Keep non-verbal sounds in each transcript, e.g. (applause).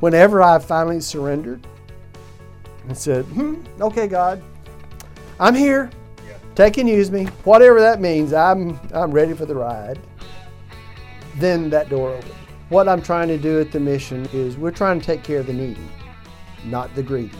whenever I finally surrendered and said, hmm, okay, God, I'm here. Take and use me. Whatever that means, I'm, I'm ready for the ride. Then that door opened. What I'm trying to do at the mission is we're trying to take care of the needy, not the greedy.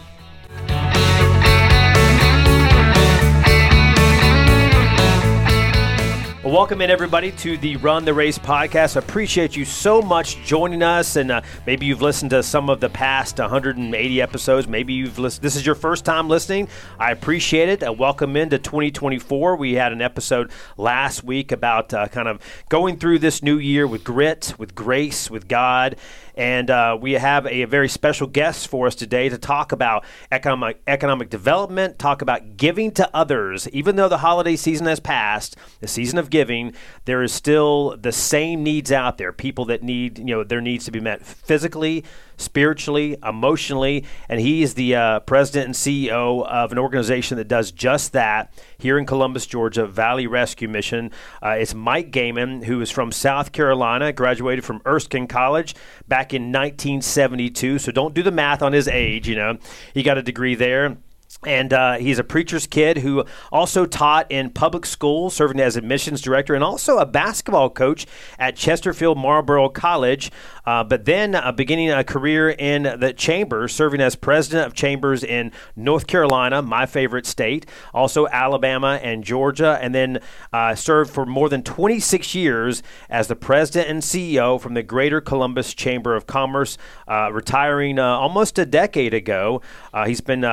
Well, welcome in everybody to the Run the Race podcast. I appreciate you so much joining us, and uh, maybe you've listened to some of the past 180 episodes. Maybe you've listened. This is your first time listening. I appreciate it. Uh, welcome into 2024. We had an episode last week about uh, kind of going through this new year with grit, with grace, with God. And uh, we have a, very special guest for us today to talk about economic economic development, talk about giving to others. Even though the holiday season has passed, the season of giving, there is still the same needs out there. People that need, you know, their needs to be met physically, spiritually, emotionally, and he is the uh, president and CEO of an organization that does just that here in Columbus, Georgia, Valley Rescue Mission. Uh, it's Mike Gaymon, who is from South Carolina, graduated from Erskine College back in 1972. So don't do the math on his age, you know. He got a degree there and uh, he's a preacher's kid who also taught in public schools, serving as admissions director, and also a basketball coach at Chesterfield Marlboro College. Uh, but then uh, beginning a career in the Chamber, serving as president of Chambers in North Carolina, my favorite state, also Alabama and Georgia, and then uh, served for more than 26 years as the president and CEO from the Greater Columbus Chamber of Commerce, uh, retiring uh, almost a decade ago. he's been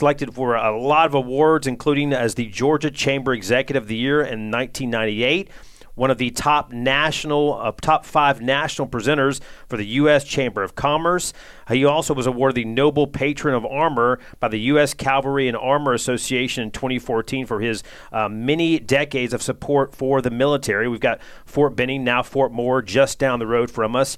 selected for a lot of awards, including as the Georgia Chamber Executive of the Year in 1998 one of the top national, uh, top five national presenters for the U.S. Chamber of Commerce. He also was awarded the Noble Patron of Armor by the U.S. Cavalry and Armor Association in 2014 for his uh, many decades of support for the military. We've got Fort Benning, now Fort Moore, just down the road from us.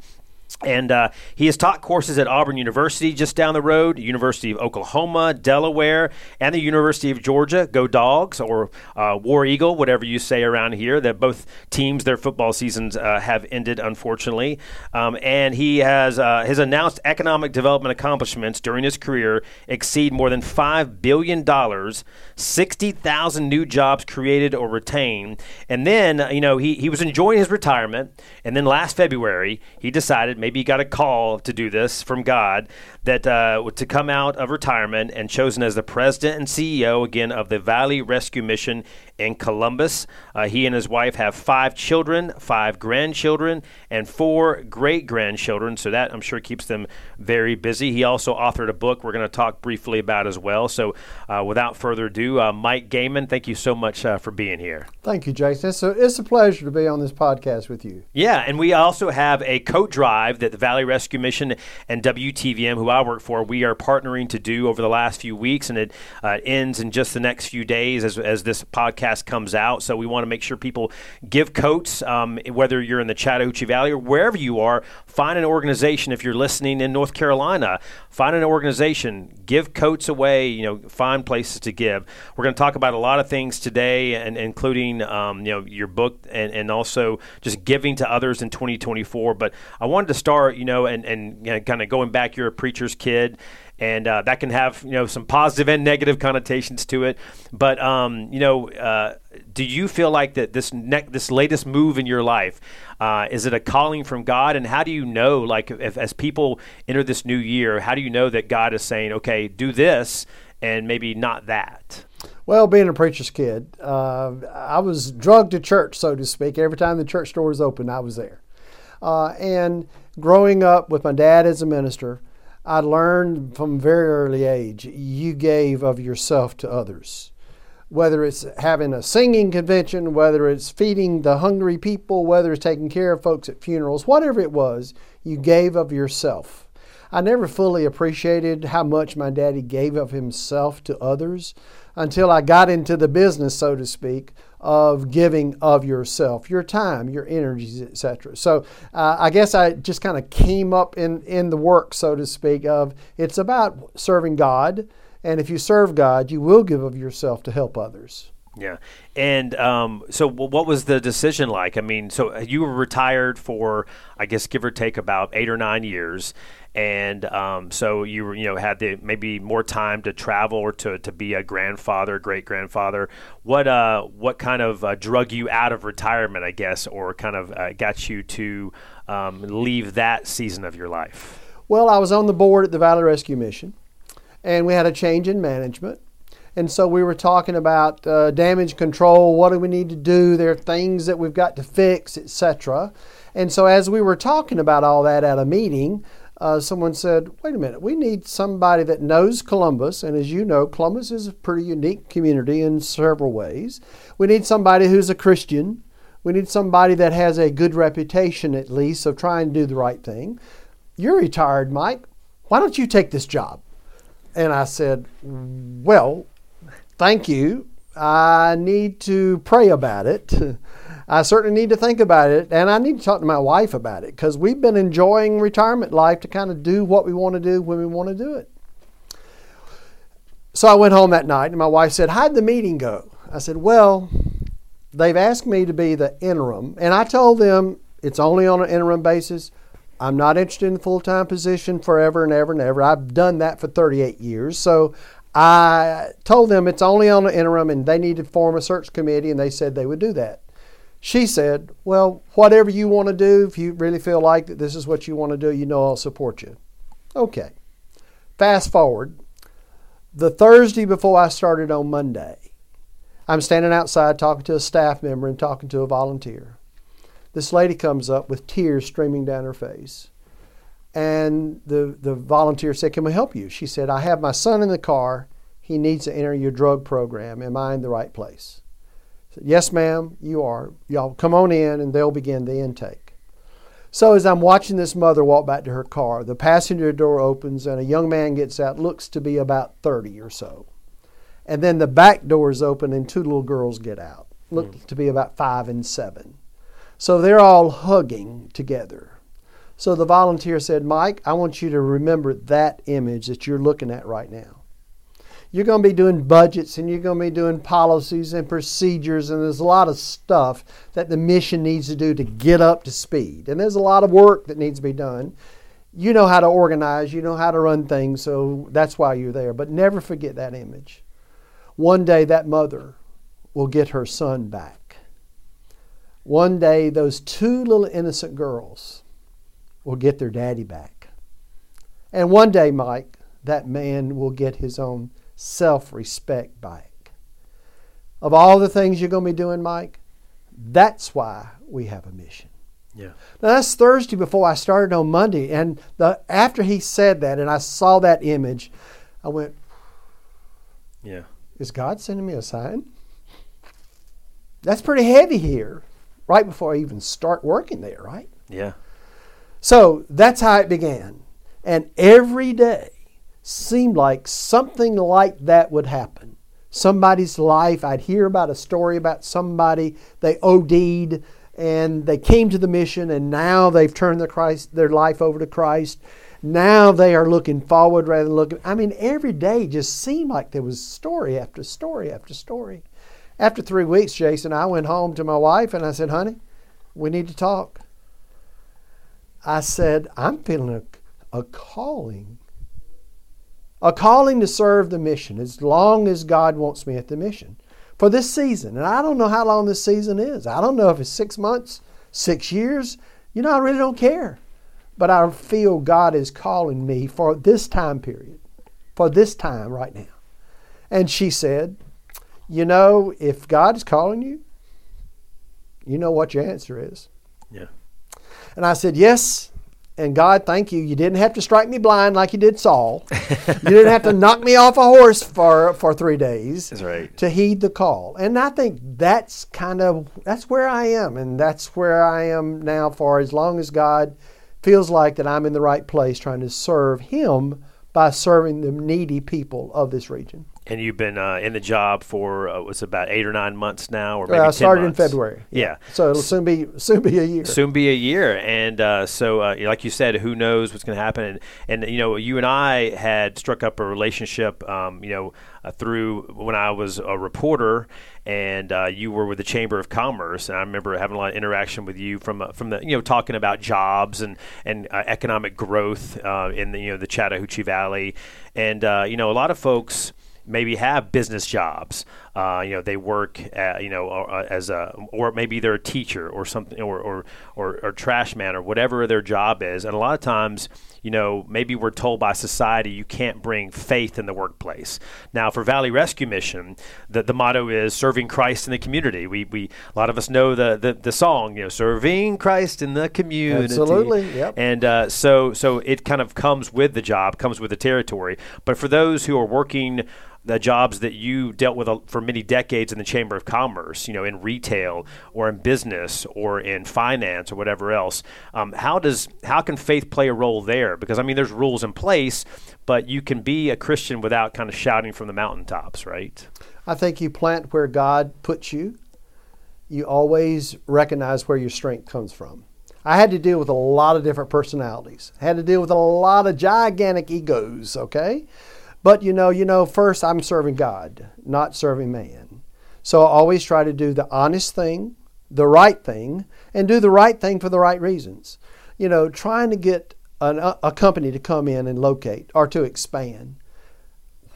And uh, he has taught courses at Auburn University just down the road, University of Oklahoma, Delaware, and the University of Georgia. Go Dogs or uh, War Eagle, whatever you say around here. That both teams, their football seasons uh, have ended, unfortunately. Um, and he has uh, his announced economic development accomplishments during his career exceed more than five billion dollars, sixty thousand new jobs created or retained. And then you know he he was enjoying his retirement, and then last February he decided maybe he got a call to do this from God that uh, to come out of retirement and chosen as the president and CEO again of the Valley Rescue Mission in Columbus. Uh, he and his wife have five children, five grandchildren, and four great grandchildren. So that I'm sure keeps them very busy. He also authored a book we're going to talk briefly about as well. So uh, without further ado, uh, Mike Gaymon, thank you so much uh, for being here. Thank you, Jason. It's a, it's a pleasure to be on this podcast with you. Yeah, and we also have a coat drive that the Valley Rescue Mission and WTVM, who I work for, we are partnering to do over the last few weeks, and it uh, ends in just the next few days as, as this podcast comes out. So we want to make sure people give coats, um, whether you're in the Chattahoochee Valley or wherever you are. Find an organization if you're listening in North Carolina. Find an organization, give coats away. You know, find places to give. We're going to talk about a lot of things today, and including um, you know your book and, and also just giving to others in 2024. But I wanted to start, you know, and and you know, kind of going back. You're a kid, and uh, that can have you know some positive and negative connotations to it. But um, you know, uh, do you feel like that this ne- this latest move in your life uh, is it a calling from God? And how do you know, like, if, as people enter this new year, how do you know that God is saying, okay, do this and maybe not that? Well, being a preacher's kid, uh, I was drugged to church, so to speak. Every time the church doors open, I was there. Uh, and growing up with my dad as a minister, I learned from very early age you gave of yourself to others. Whether it's having a singing convention, whether it's feeding the hungry people, whether it's taking care of folks at funerals, whatever it was, you gave of yourself. I never fully appreciated how much my daddy gave of himself to others until I got into the business, so to speak, of giving of yourself, your time, your energies, etc. So uh, I guess I just kind of came up in in the work, so to speak, of it's about serving God, and if you serve God, you will give of yourself to help others. Yeah, and um, so what was the decision like? I mean, so you were retired for, I guess, give or take about eight or nine years, and um, so you you know had the maybe more time to travel or to, to be a grandfather, great grandfather. What uh what kind of uh, drug you out of retirement, I guess, or kind of uh, got you to um, leave that season of your life? Well, I was on the board at the Valley Rescue Mission, and we had a change in management. And so we were talking about uh, damage control. What do we need to do? There are things that we've got to fix, etc. And so as we were talking about all that at a meeting, uh, someone said, "Wait a minute. We need somebody that knows Columbus, and as you know, Columbus is a pretty unique community in several ways. We need somebody who's a Christian. We need somebody that has a good reputation, at least, of trying to do the right thing. You're retired, Mike. Why don't you take this job?" And I said, "Well, thank you. I need to pray about it. (laughs) I certainly need to think about it, and I need to talk to my wife about it because we've been enjoying retirement life to kind of do what we want to do when we want to do it. So I went home that night, and my wife said, How'd the meeting go? I said, Well, they've asked me to be the interim, and I told them it's only on an interim basis. I'm not interested in the full time position forever and ever and ever. I've done that for 38 years. So I told them it's only on the interim and they need to form a search committee, and they said they would do that. She said, Well, whatever you want to do, if you really feel like that this is what you want to do, you know I'll support you. Okay. Fast forward. The Thursday before I started on Monday, I'm standing outside talking to a staff member and talking to a volunteer. This lady comes up with tears streaming down her face. And the, the volunteer said, Can we help you? She said, I have my son in the car. He needs to enter your drug program. Am I in the right place? Said, yes, ma'am, you are. Y'all come on in and they'll begin the intake. So as I'm watching this mother walk back to her car, the passenger door opens and a young man gets out, looks to be about 30 or so. And then the back doors open and two little girls get out, look mm. to be about five and seven. So they're all hugging together. So the volunteer said, Mike, I want you to remember that image that you're looking at right now. You're going to be doing budgets and you're going to be doing policies and procedures, and there's a lot of stuff that the mission needs to do to get up to speed. And there's a lot of work that needs to be done. You know how to organize, you know how to run things, so that's why you're there. But never forget that image. One day that mother will get her son back. One day those two little innocent girls will get their daddy back. And one day, Mike, that man will get his own self respect back. Of all the things you're going to be doing, Mike, that's why we have a mission. Yeah. Now that's Thursday before I started on Monday, and the after he said that and I saw that image, I went, "Yeah, is God sending me a sign?" That's pretty heavy here, right before I even start working there, right? Yeah. So that's how it began. And every day seemed like something like that would happen. Somebody's life, I'd hear about a story about somebody, they OD'd and they came to the mission and now they've turned their, Christ, their life over to Christ. Now they are looking forward rather than looking. I mean, every day just seemed like there was story after story after story. After three weeks, Jason, I went home to my wife and I said, honey, we need to talk. I said, I'm feeling a, a calling. A calling to serve the mission as long as God wants me at the mission for this season. And I don't know how long this season is. I don't know if it's six months, six years. You know, I really don't care. But I feel God is calling me for this time period, for this time right now. And she said, You know, if God is calling you, you know what your answer is. Yeah. And I said, Yes. And God, thank you. You didn't have to strike me blind like you did Saul. you didn't have to (laughs) knock me off a horse for, for three days that's right. to heed the call. And I think that's kind of that's where I am, and that's where I am now for as long as God feels like that I'm in the right place trying to serve Him by serving the needy people of this region. And you've been uh, in the job for uh, what's about eight or nine months now, or maybe Uh, I 10 started in. February. Yeah. So it'll soon be soon be a year. soon be a year and uh, so uh, like you said who knows what's going to happen and, and you know you and i had struck up a relationship um, you know uh, through when i was a reporter and uh, you were with the chamber of commerce and i remember having a lot of interaction with you from uh, from the you know talking about jobs and and uh, economic growth uh, in the you know the chattahoochee valley and uh, you know a lot of folks maybe have business jobs. Uh, you know, they work, at, you know, or, uh, as a, or maybe they're a teacher or something, or, or, or, or trash man or whatever their job is. And a lot of times, you know, maybe we're told by society you can't bring faith in the workplace. Now, for Valley Rescue Mission, the, the motto is serving Christ in the community. We, we a lot of us know the, the, the song, you know, serving Christ in the community. Absolutely, yep. And uh, so, so it kind of comes with the job, comes with the territory. But for those who are working the jobs that you dealt with uh, for many decades in the Chamber of Commerce, you know, in retail or in business or in finance or whatever else. Um, how does how can faith play a role there? Because I mean, there's rules in place, but you can be a Christian without kind of shouting from the mountaintops, right? I think you plant where God puts you. You always recognize where your strength comes from. I had to deal with a lot of different personalities. I had to deal with a lot of gigantic egos, okay? But you know, you know, first I'm serving God, not serving man. So I always try to do the honest thing, the right thing, and do the right thing for the right reasons. You know, trying to get an, a company to come in and locate or to expand.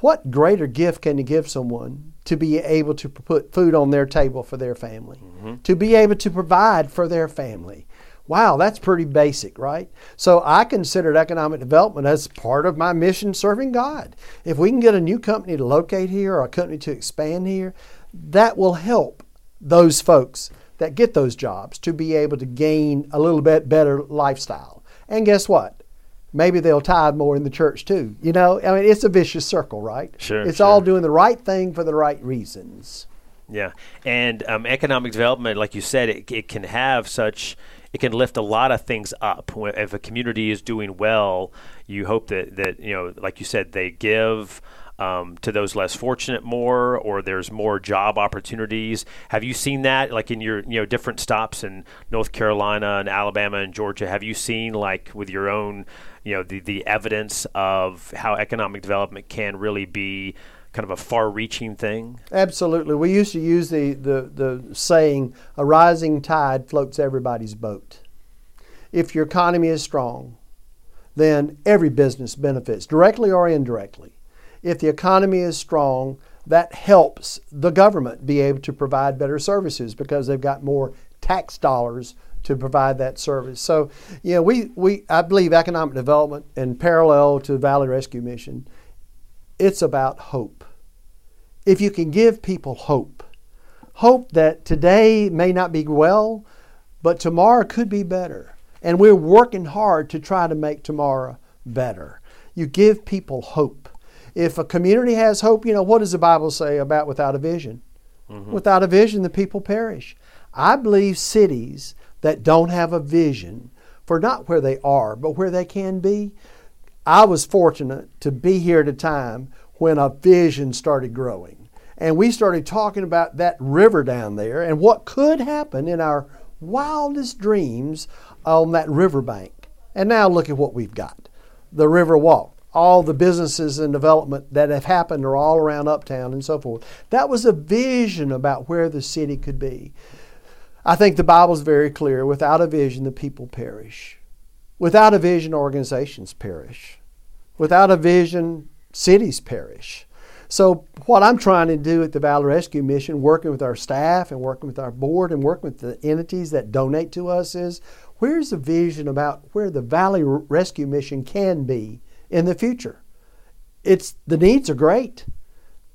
What greater gift can you give someone to be able to put food on their table for their family, mm-hmm. to be able to provide for their family? Wow, that's pretty basic, right? So I considered economic development as part of my mission serving God. If we can get a new company to locate here or a company to expand here, that will help those folks that get those jobs to be able to gain a little bit better lifestyle. And guess what? Maybe they'll tithe more in the church too. You know, I mean, it's a vicious circle, right? Sure, It's sure. all doing the right thing for the right reasons. Yeah, and um, economic development, like you said, it, it can have such. It can lift a lot of things up. If a community is doing well, you hope that that you know, like you said, they give. Um, to those less fortunate more, or there's more job opportunities. Have you seen that, like in your you know different stops in North Carolina and Alabama and Georgia? Have you seen like with your own you know the the evidence of how economic development can really be kind of a far-reaching thing? Absolutely. We used to use the, the, the saying, a rising tide floats everybody's boat. If your economy is strong, then every business benefits, directly or indirectly. If the economy is strong, that helps the government be able to provide better services because they've got more tax dollars to provide that service. So, you know, we, we I believe economic development in parallel to Valley Rescue Mission, it's about hope if you can give people hope, hope that today may not be well, but tomorrow could be better. And we're working hard to try to make tomorrow better. You give people hope. If a community has hope, you know, what does the Bible say about without a vision? Mm-hmm. Without a vision, the people perish. I believe cities that don't have a vision for not where they are, but where they can be. I was fortunate to be here at a time when a vision started growing. And we started talking about that river down there and what could happen in our wildest dreams on that riverbank. And now look at what we've got the River Walk. All the businesses and development that have happened are all around Uptown and so forth. That was a vision about where the city could be. I think the Bible's very clear without a vision, the people perish. Without a vision, organizations perish. Without a vision, cities perish. So, what I'm trying to do at the Valley Rescue Mission, working with our staff and working with our board and working with the entities that donate to us, is where's the vision about where the Valley Rescue Mission can be in the future? It's the needs are great.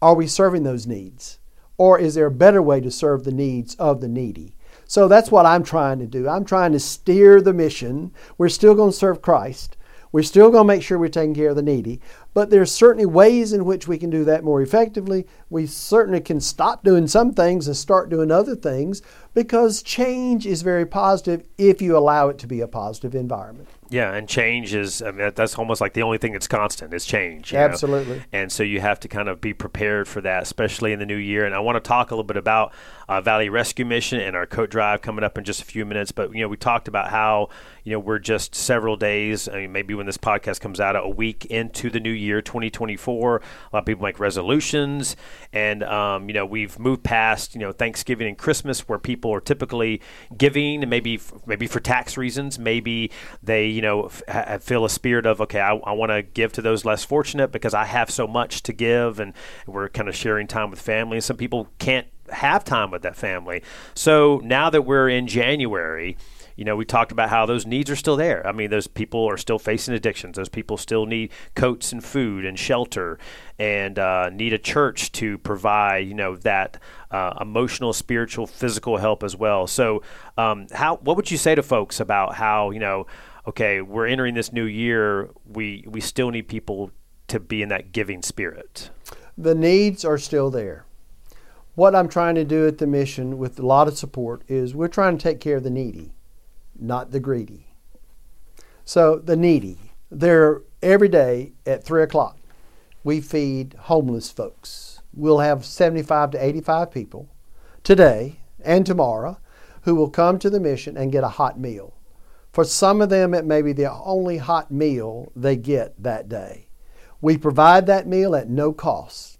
Are we serving those needs? Or is there a better way to serve the needs of the needy? So that's what I'm trying to do. I'm trying to steer the mission. We're still going to serve Christ. We're still going to make sure we're taking care of the needy, but there's certainly ways in which we can do that more effectively. We certainly can stop doing some things and start doing other things because change is very positive if you allow it to be a positive environment. Yeah, and change is, I mean, that's almost like the only thing that's constant is change. you know? Absolutely. And so you have to kind of be prepared for that, especially in the new year. And I want to talk a little bit about uh, Valley Rescue Mission and our coat drive coming up in just a few minutes. But, you know, we talked about how, you know, we're just several days, I mean, maybe when this podcast comes out, a week into the new year, 2024. A lot of people make resolutions. And, um, you know, we've moved past, you know, Thanksgiving and Christmas where people are typically giving, and maybe, maybe for tax reasons, maybe they, you know, f- feel a spirit of, okay, I, I want to give to those less fortunate because I have so much to give. And we're kind of sharing time with family. And some people can't have time with that family. So now that we're in January, you know, we talked about how those needs are still there. I mean, those people are still facing addictions. Those people still need coats and food and shelter, and uh, need a church to provide, you know, that uh, emotional, spiritual, physical help as well. So, um, how what would you say to folks about how you know, okay, we're entering this new year. We we still need people to be in that giving spirit. The needs are still there. What I'm trying to do at the mission with a lot of support is we're trying to take care of the needy not the greedy. So the needy, they're every day at three o'clock. We feed homeless folks. We'll have 75 to 85 people today and tomorrow who will come to the mission and get a hot meal. For some of them, it may be the only hot meal they get that day. We provide that meal at no cost.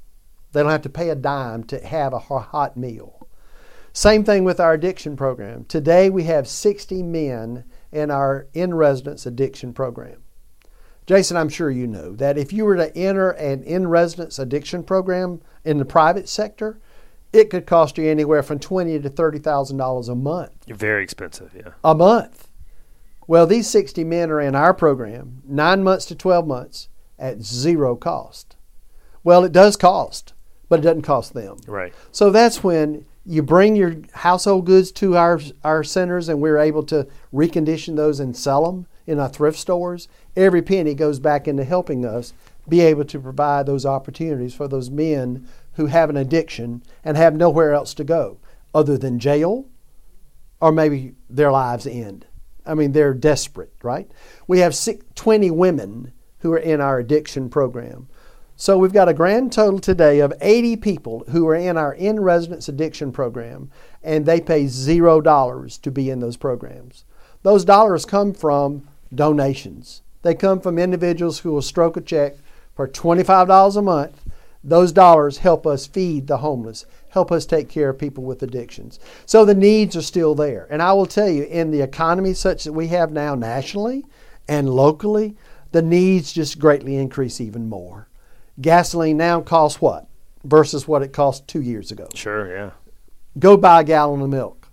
They don't have to pay a dime to have a hot meal. Same thing with our addiction program. Today we have 60 men in our in residence addiction program. Jason, I'm sure you know that if you were to enter an in residence addiction program in the private sector, it could cost you anywhere from twenty to thirty thousand dollars a month. Very expensive, yeah. A month. Well, these 60 men are in our program, nine months to 12 months, at zero cost. Well, it does cost, but it doesn't cost them. Right. So that's when you bring your household goods to our our centers and we're able to recondition those and sell them in our thrift stores every penny goes back into helping us be able to provide those opportunities for those men who have an addiction and have nowhere else to go other than jail or maybe their lives end i mean they're desperate right we have 20 women who are in our addiction program so we've got a grand total today of 80 people who are in our in residence addiction program, and they pay zero dollars to be in those programs. Those dollars come from donations. They come from individuals who will stroke a check for $25 a month. Those dollars help us feed the homeless, help us take care of people with addictions. So the needs are still there. And I will tell you, in the economy such that we have now nationally and locally, the needs just greatly increase even more. Gasoline now costs what versus what it cost two years ago? Sure, yeah. Go buy a gallon of milk.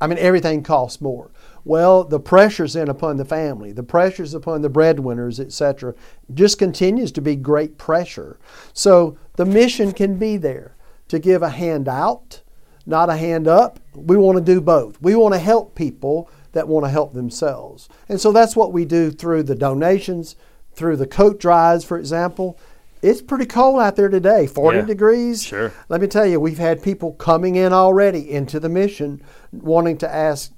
I mean, everything costs more. Well, the pressures in upon the family, the pressures upon the breadwinners, etc., just continues to be great pressure. So the mission can be there to give a hand out, not a hand up. We want to do both. We want to help people that want to help themselves. And so that's what we do through the donations, through the coat drives, for example it's pretty cold out there today 40 Yeah, degrees. sure. let me tell you we've had people coming in already into the mission wanting to ask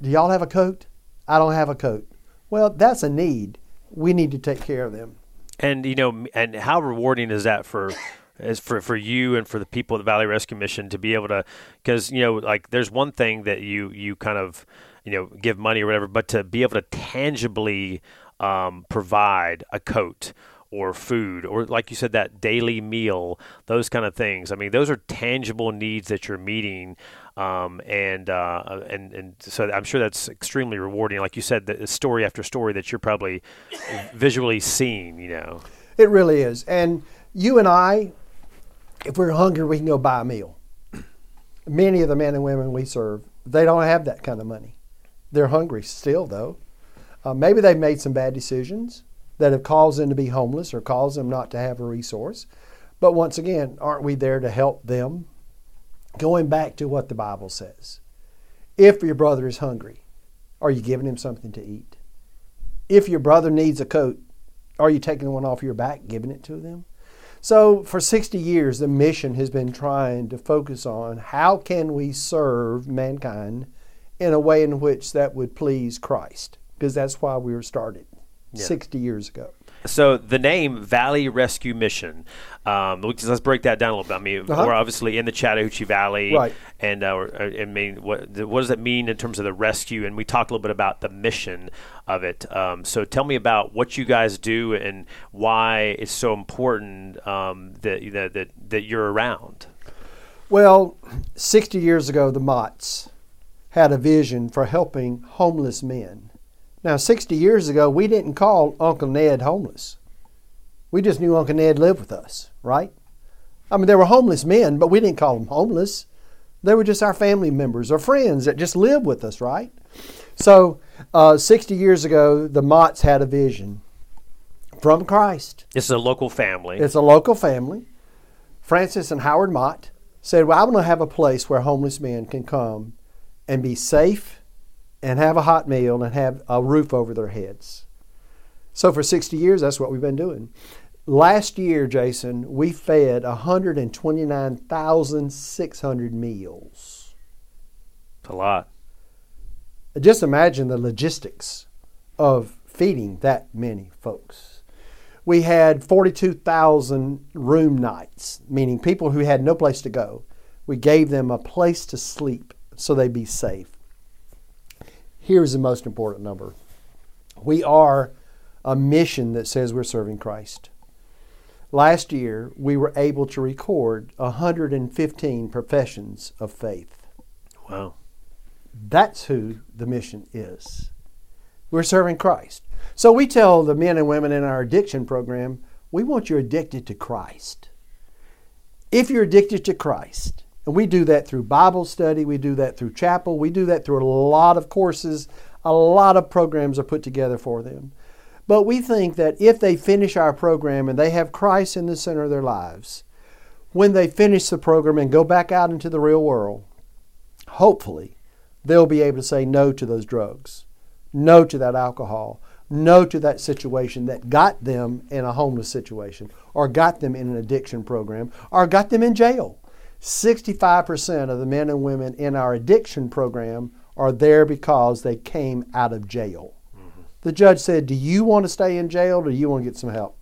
do y'all have a coat? I don't have a coat. Well that's a need. We need to take care of them. And you know, and how rewarding is that for is for for you and for the people at the Valley Rescue Mission to be able to because you know like there's one thing that you you kind of you know give money or whatever, but to be able to tangibly um, provide a coat or food or like you said that daily meal those kind of things. I mean those are tangible needs that you're meeting um, and uh, and and so i'm sure that's extremely rewarding. Like you said the story after story that you're probably visually seeing you know. It really is. And you and i if we're hungry we can go buy a meal. (clears throat) Many of the men and women we serve they don't have that kind of money. They're hungry still though. Uh, maybe they've made some bad decisions that have caused them to be homeless or caused them not to have a resource. But once again, aren't we there to help them? Going back to what the Bible says if your brother is hungry, are you giving him something to eat? If your brother needs a coat, are you taking one off your back, giving it to them? So, for 60 years, the mission has been trying to focus on how can we serve mankind in a way in which that would please Christ. because that's why we were started 60 years ago. So the name Valley Rescue Mission. Um, let's let's break that down a little bit. I mean, Uh-huh. we're obviously in the Chattahoochee Valley, Right. And uh, I mean, what what does that mean in terms of the rescue? And we talked a little bit about the mission of it. Um, so tell me about what you guys do and why it's so important um, that, that that that you're around. Well, 60 years ago, the Motts had a vision for helping homeless men. Now, 60 years ago, we didn't call Uncle Ned homeless. We just knew Uncle Ned lived with us, right? I mean, there were homeless men, but we didn't call them homeless. They were just our family members or friends that just lived with us, right? So, uh, 60 years ago, the Motts had a vision from Christ. This is a local family. It's a local family. Francis and Howard Mott said, Well, I want to have a place where homeless men can come and be safe and have a hot meal and have a roof over their heads. So for 60 years, that's what we've been doing. Last year, Jason, we fed 129,600 meals. It's a lot. Just imagine the logistics of feeding that many folks. We had 42,000 room nights, meaning people who had no place to go. We gave them a place to sleep so they'd be safe. Here's the most important number we are a mission that says we're serving Christ. Last year, we were able to record 115 professions of faith. Wow. That's who the mission is. We're serving Christ. So we tell the men and women in our addiction program, we want you addicted to Christ. If you're addicted to Christ, and we do that through Bible study, we do that through chapel, we do that through a lot of courses, a lot of programs are put together for them. But we think that if they finish our program and they have Christ in the center of their lives, when they finish the program and go back out into the real world, hopefully they'll be able to say no to those drugs, no to that alcohol, no to that situation that got them in a homeless situation or got them in an addiction program or got them in jail. 65% of the men and women in our addiction program are there because they came out of jail. The judge said, Do you want to stay in jail or do you want to get some help?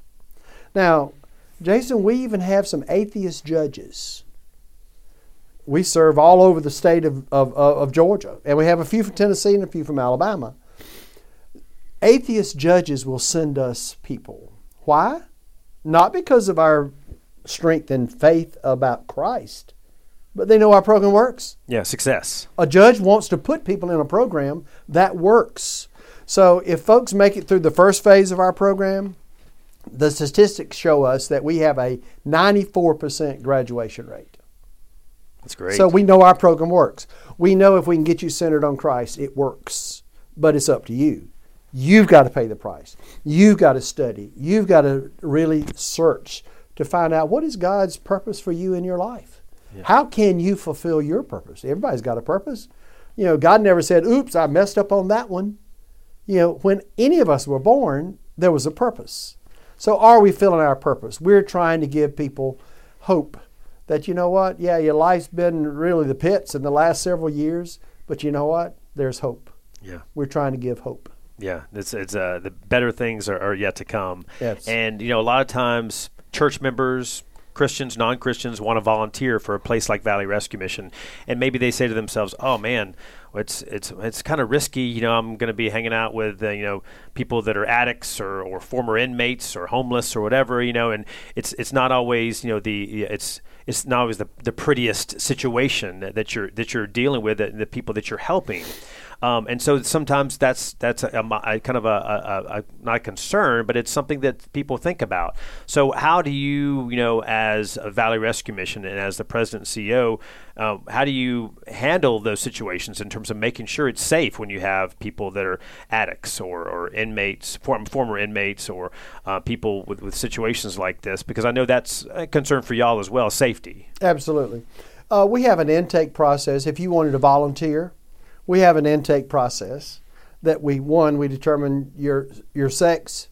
Now, Jason, we even have some atheist judges. We serve all over the state of, of, of of Georgia, and we have a few from Tennessee and a few from Alabama. Atheist judges will send us people. Why? Not because of our strength and faith about Christ, but they know our program works. Yeah, success. A judge wants to put people in a program that works. So if folks make it through the first phase of our program, the statistics show us that we have a 94% graduation rate. That's great. So we know our program works. We know if we can get you centered on Christ, it works. But it's up to you. You've got to pay the price. You've got to study. You've got to really search to find out what is God's purpose for you in your life. How can you fulfill your purpose? Everybody's got a purpose. You know, God never said, "Oops, I messed up on that one." You know, when any of us were born, there was a purpose. So are we filling our purpose? We're trying to give people hope that you know what? Yeah, your life's been really the pits in the last several years, but you know what? There's hope. yeah. We're trying to give hope. Yeah, it's it's uh, the better things are, are yet to come. Yes. And you know, a lot of times church members, Christians, non-Christians want to volunteer for a place like Valley Rescue Mission, and maybe they say to themselves, "Oh man, it's it's it's kind of risky. You know, I'm going to be hanging out with uh, you know people that are addicts or, or former inmates or homeless or whatever. You know, and it's it's not always you know the it's it's not always the, the prettiest situation that, that you're that you're dealing with, the people that you're helping." Um, and so sometimes that's that's a, a- a kind of a, not a concern, but it's something that people think about. So how do you, you know, as a Valley Rescue Mission and as the president and CEO, um, how do you handle those situations in terms of making sure it's safe when you have people that are addicts or, or inmates, form, former inmates, or uh, people with, with situations like this? Because I know that's a concern for y'all as well, safety. Absolutely. Uh, we have an intake process. If you wanted to volunteer, we have an intake process that we one we determine your your sex,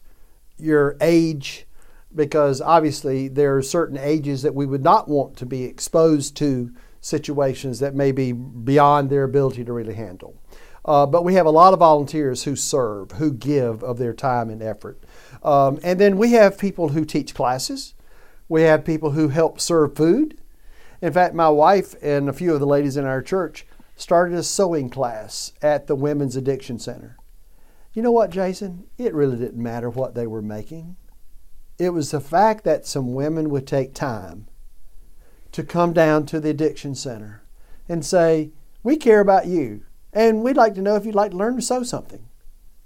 your age, because obviously there are certain ages that we would not want to be exposed to situations that may be beyond their ability to really handle. Uh, but we have a lot of volunteers who serve, who give of their time and effort. Um, and then we have people who teach classes. We have people who help serve food. In fact, my wife and a few of the ladies in our church started a sewing class at the Women's Addiction Center. You know what, Jason? It really didn't matter what they were making. It was the fact that some women would take time to come down to the addiction center and say, We care about you, and we'd like to know if you'd like to learn to sew something.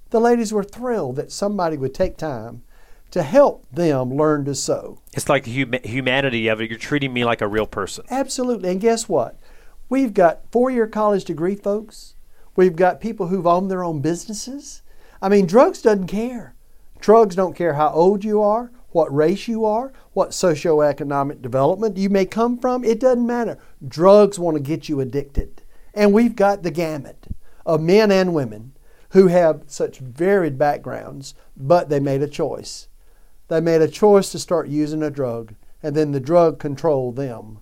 The ladies were thrilled that somebody would take time to help them learn to sew. It's like the hum- humanity of it. You're treating me like a real person. Absolutely. And guess what? We've got four year college degree folks. We've got people who've owned their own businesses. I mean, drugs doesn't care. Drugs don't care how old you are, what race you are, what socioeconomic development you may come from. It doesn't matter. Drugs want to get you addicted. And we've got the gamut of men and women who have such varied backgrounds, but they made a choice. They made a choice to start using a drug, and then the drug controlled them.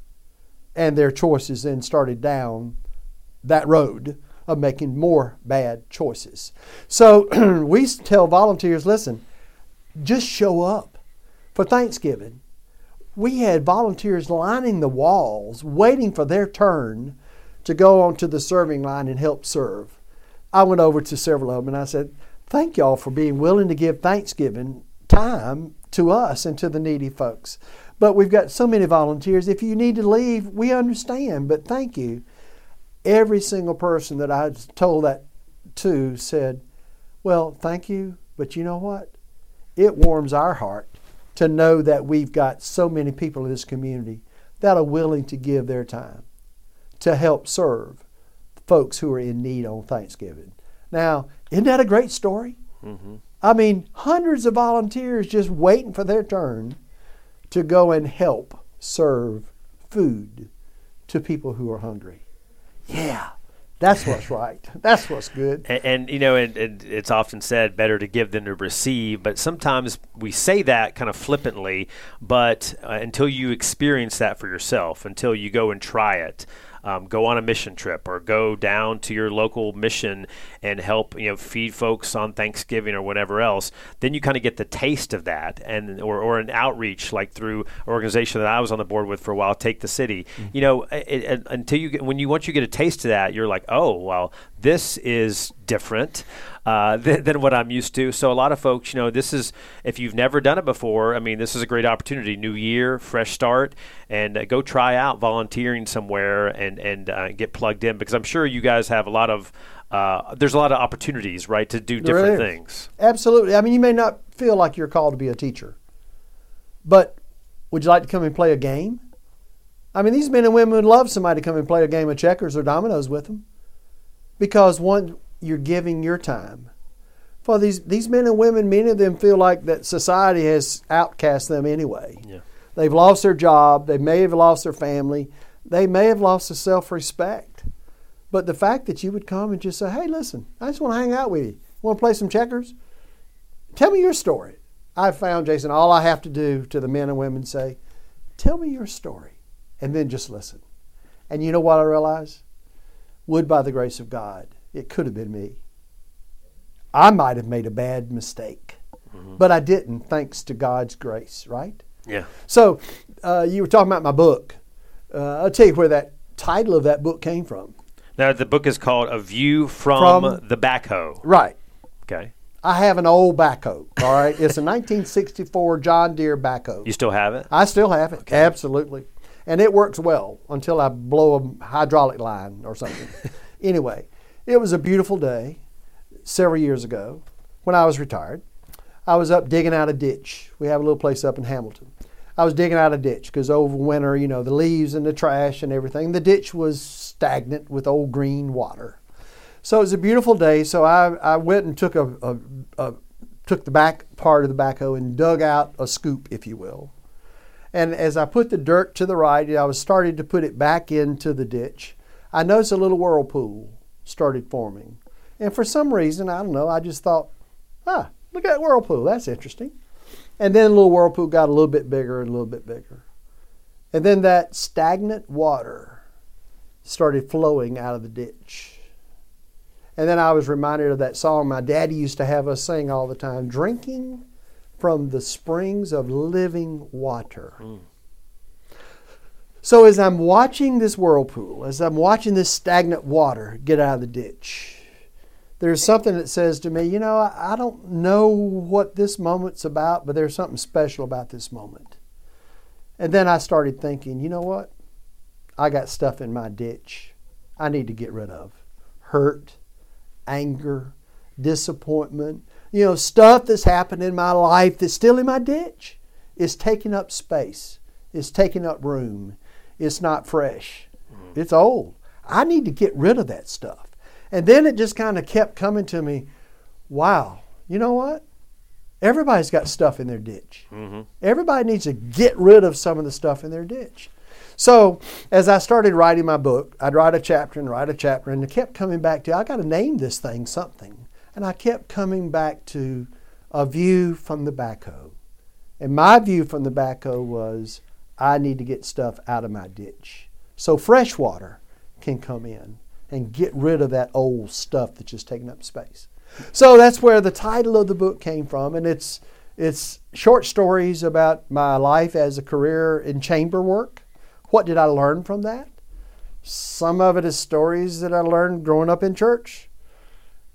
And their choices then started down that road of making more bad choices. So (clears throat) we tell volunteers listen, just show up. For Thanksgiving, we had volunteers lining the walls, waiting for their turn to go onto the serving line and help serve. I went over to several of them and I said, Thank y'all for being willing to give Thanksgiving time to us and to the needy folks. But we've got so many volunteers. If you need to leave, we understand, but thank you. Every single person that I told that to said, Well, thank you, but you know what? It warms our heart to know that we've got so many people in this community that are willing to give their time to help serve folks who are in need on Thanksgiving. Now, isn't that a great story? Mm-hmm. I mean, hundreds of volunteers just waiting for their turn to go and help serve food to people who are hungry. Yeah, that's what's (laughs) right. That's what's good. And, and you know, and, and, it's often said better to give than to receive, but sometimes we say that kind of flippantly, but uh, until you experience that for yourself, until you go and try it, um, go on a mission trip or go down to your local mission and help you know feed folks on Thanksgiving or whatever else, then you kind of get the taste of that and or, or an outreach like through an organization that I was on the board with for a while, Take the City. Mm-hmm. You know, it, it, until you get when you once you get a taste of that, you're like, oh well, this is different uh, than, than, what I'm used to. So a lot of folks, you know, this is if you've never done it before. I mean, this is a great opportunity. New year, fresh start, and uh, go try out volunteering somewhere and and uh, get plugged in because I'm sure you guys have a lot of. Uh, there's a lot of opportunities, right, to do different things. Absolutely. I mean, you may not feel like you're called to be a teacher, but would you like to come and play a game? I mean, these men and women would love somebody to come and play a game of checkers or dominoes with them because one you're giving your time. For these, these men and women, many of them feel like that society has outcast them anyway. Yeah. They've lost their job, they may have lost their family, they may have lost their self respect. But the fact that you would come and just say, hey, listen, I just want to hang out with you. Want to play some checkers? Tell me your story. I've found, Jason, all I have to do to the men and women say, tell me your story, and then just listen. And you know what I realize? Would by the grace of God, it could have been me. I might have made a bad mistake, mm-hmm. but I didn't, thanks to God's grace, right? Yeah. So uh, you were talking about my book. Uh, I'll tell you where that title of that book came from. Now, the book is called A View from, from the Backhoe. Right. Okay. I have an old backhoe. All right, it's a (laughs) 1964 John Deere backhoe. You still have it? I still have it. Okay. Absolutely, and it works well until I blow a hydraulic line or something. (laughs) anyway, it was a beautiful day several years ago when I was retired. I was up digging out a ditch. We have a little place up in Hamilton. I was digging out a ditch because over winter, you know, the leaves and the trash and everything, the ditch was stagnant with old green water. So it was a beautiful day. So I, I went and took a, a, a took the back part of the backhoe and dug out a scoop, if you will. And as I put the dirt to the right, I was starting to put it back into the ditch. I noticed a little whirlpool started forming. And for some reason, I don't know, I just thought, ah, look at that whirlpool. That's interesting. And then the little whirlpool got a little bit bigger and a little bit bigger. And then that stagnant water started flowing out of the ditch. And then I was reminded of that song my daddy used to have us sing all the time drinking from the springs of living water. Mm. So as I'm watching this whirlpool, as I'm watching this stagnant water get out of the ditch, there's something that says to me, you know, I, don't know what this moment's about, but there's something special about this moment. And then I started thinking, you know what? I got stuff in my ditch I need to get rid of hurt, anger, disappointment, you know, stuff that's happened in my life that's still in my ditch. It's taking up space, it's taking up room, it's not fresh, mm-hmm. it's old. I need to get rid of that stuff. And then it just kind of kept coming to me wow, you know what? Everybody's got stuff in their ditch. Mm-hmm. Everybody needs to get rid of some of the stuff in their ditch. So as I started writing my book, I'd write a chapter and write a chapter, and it kept coming back to I got to name this thing something. And I kept coming back to a view from the backhoe. And my view from the backhoe was I need to get stuff out of my ditch. So fresh water can come in and get rid of that old stuff that's just taking up space. So that's where the title of the book came from, and it's it's short stories about my life as a career in chamber work. What did I learn from that? Some of it is stories that I learned growing up in church.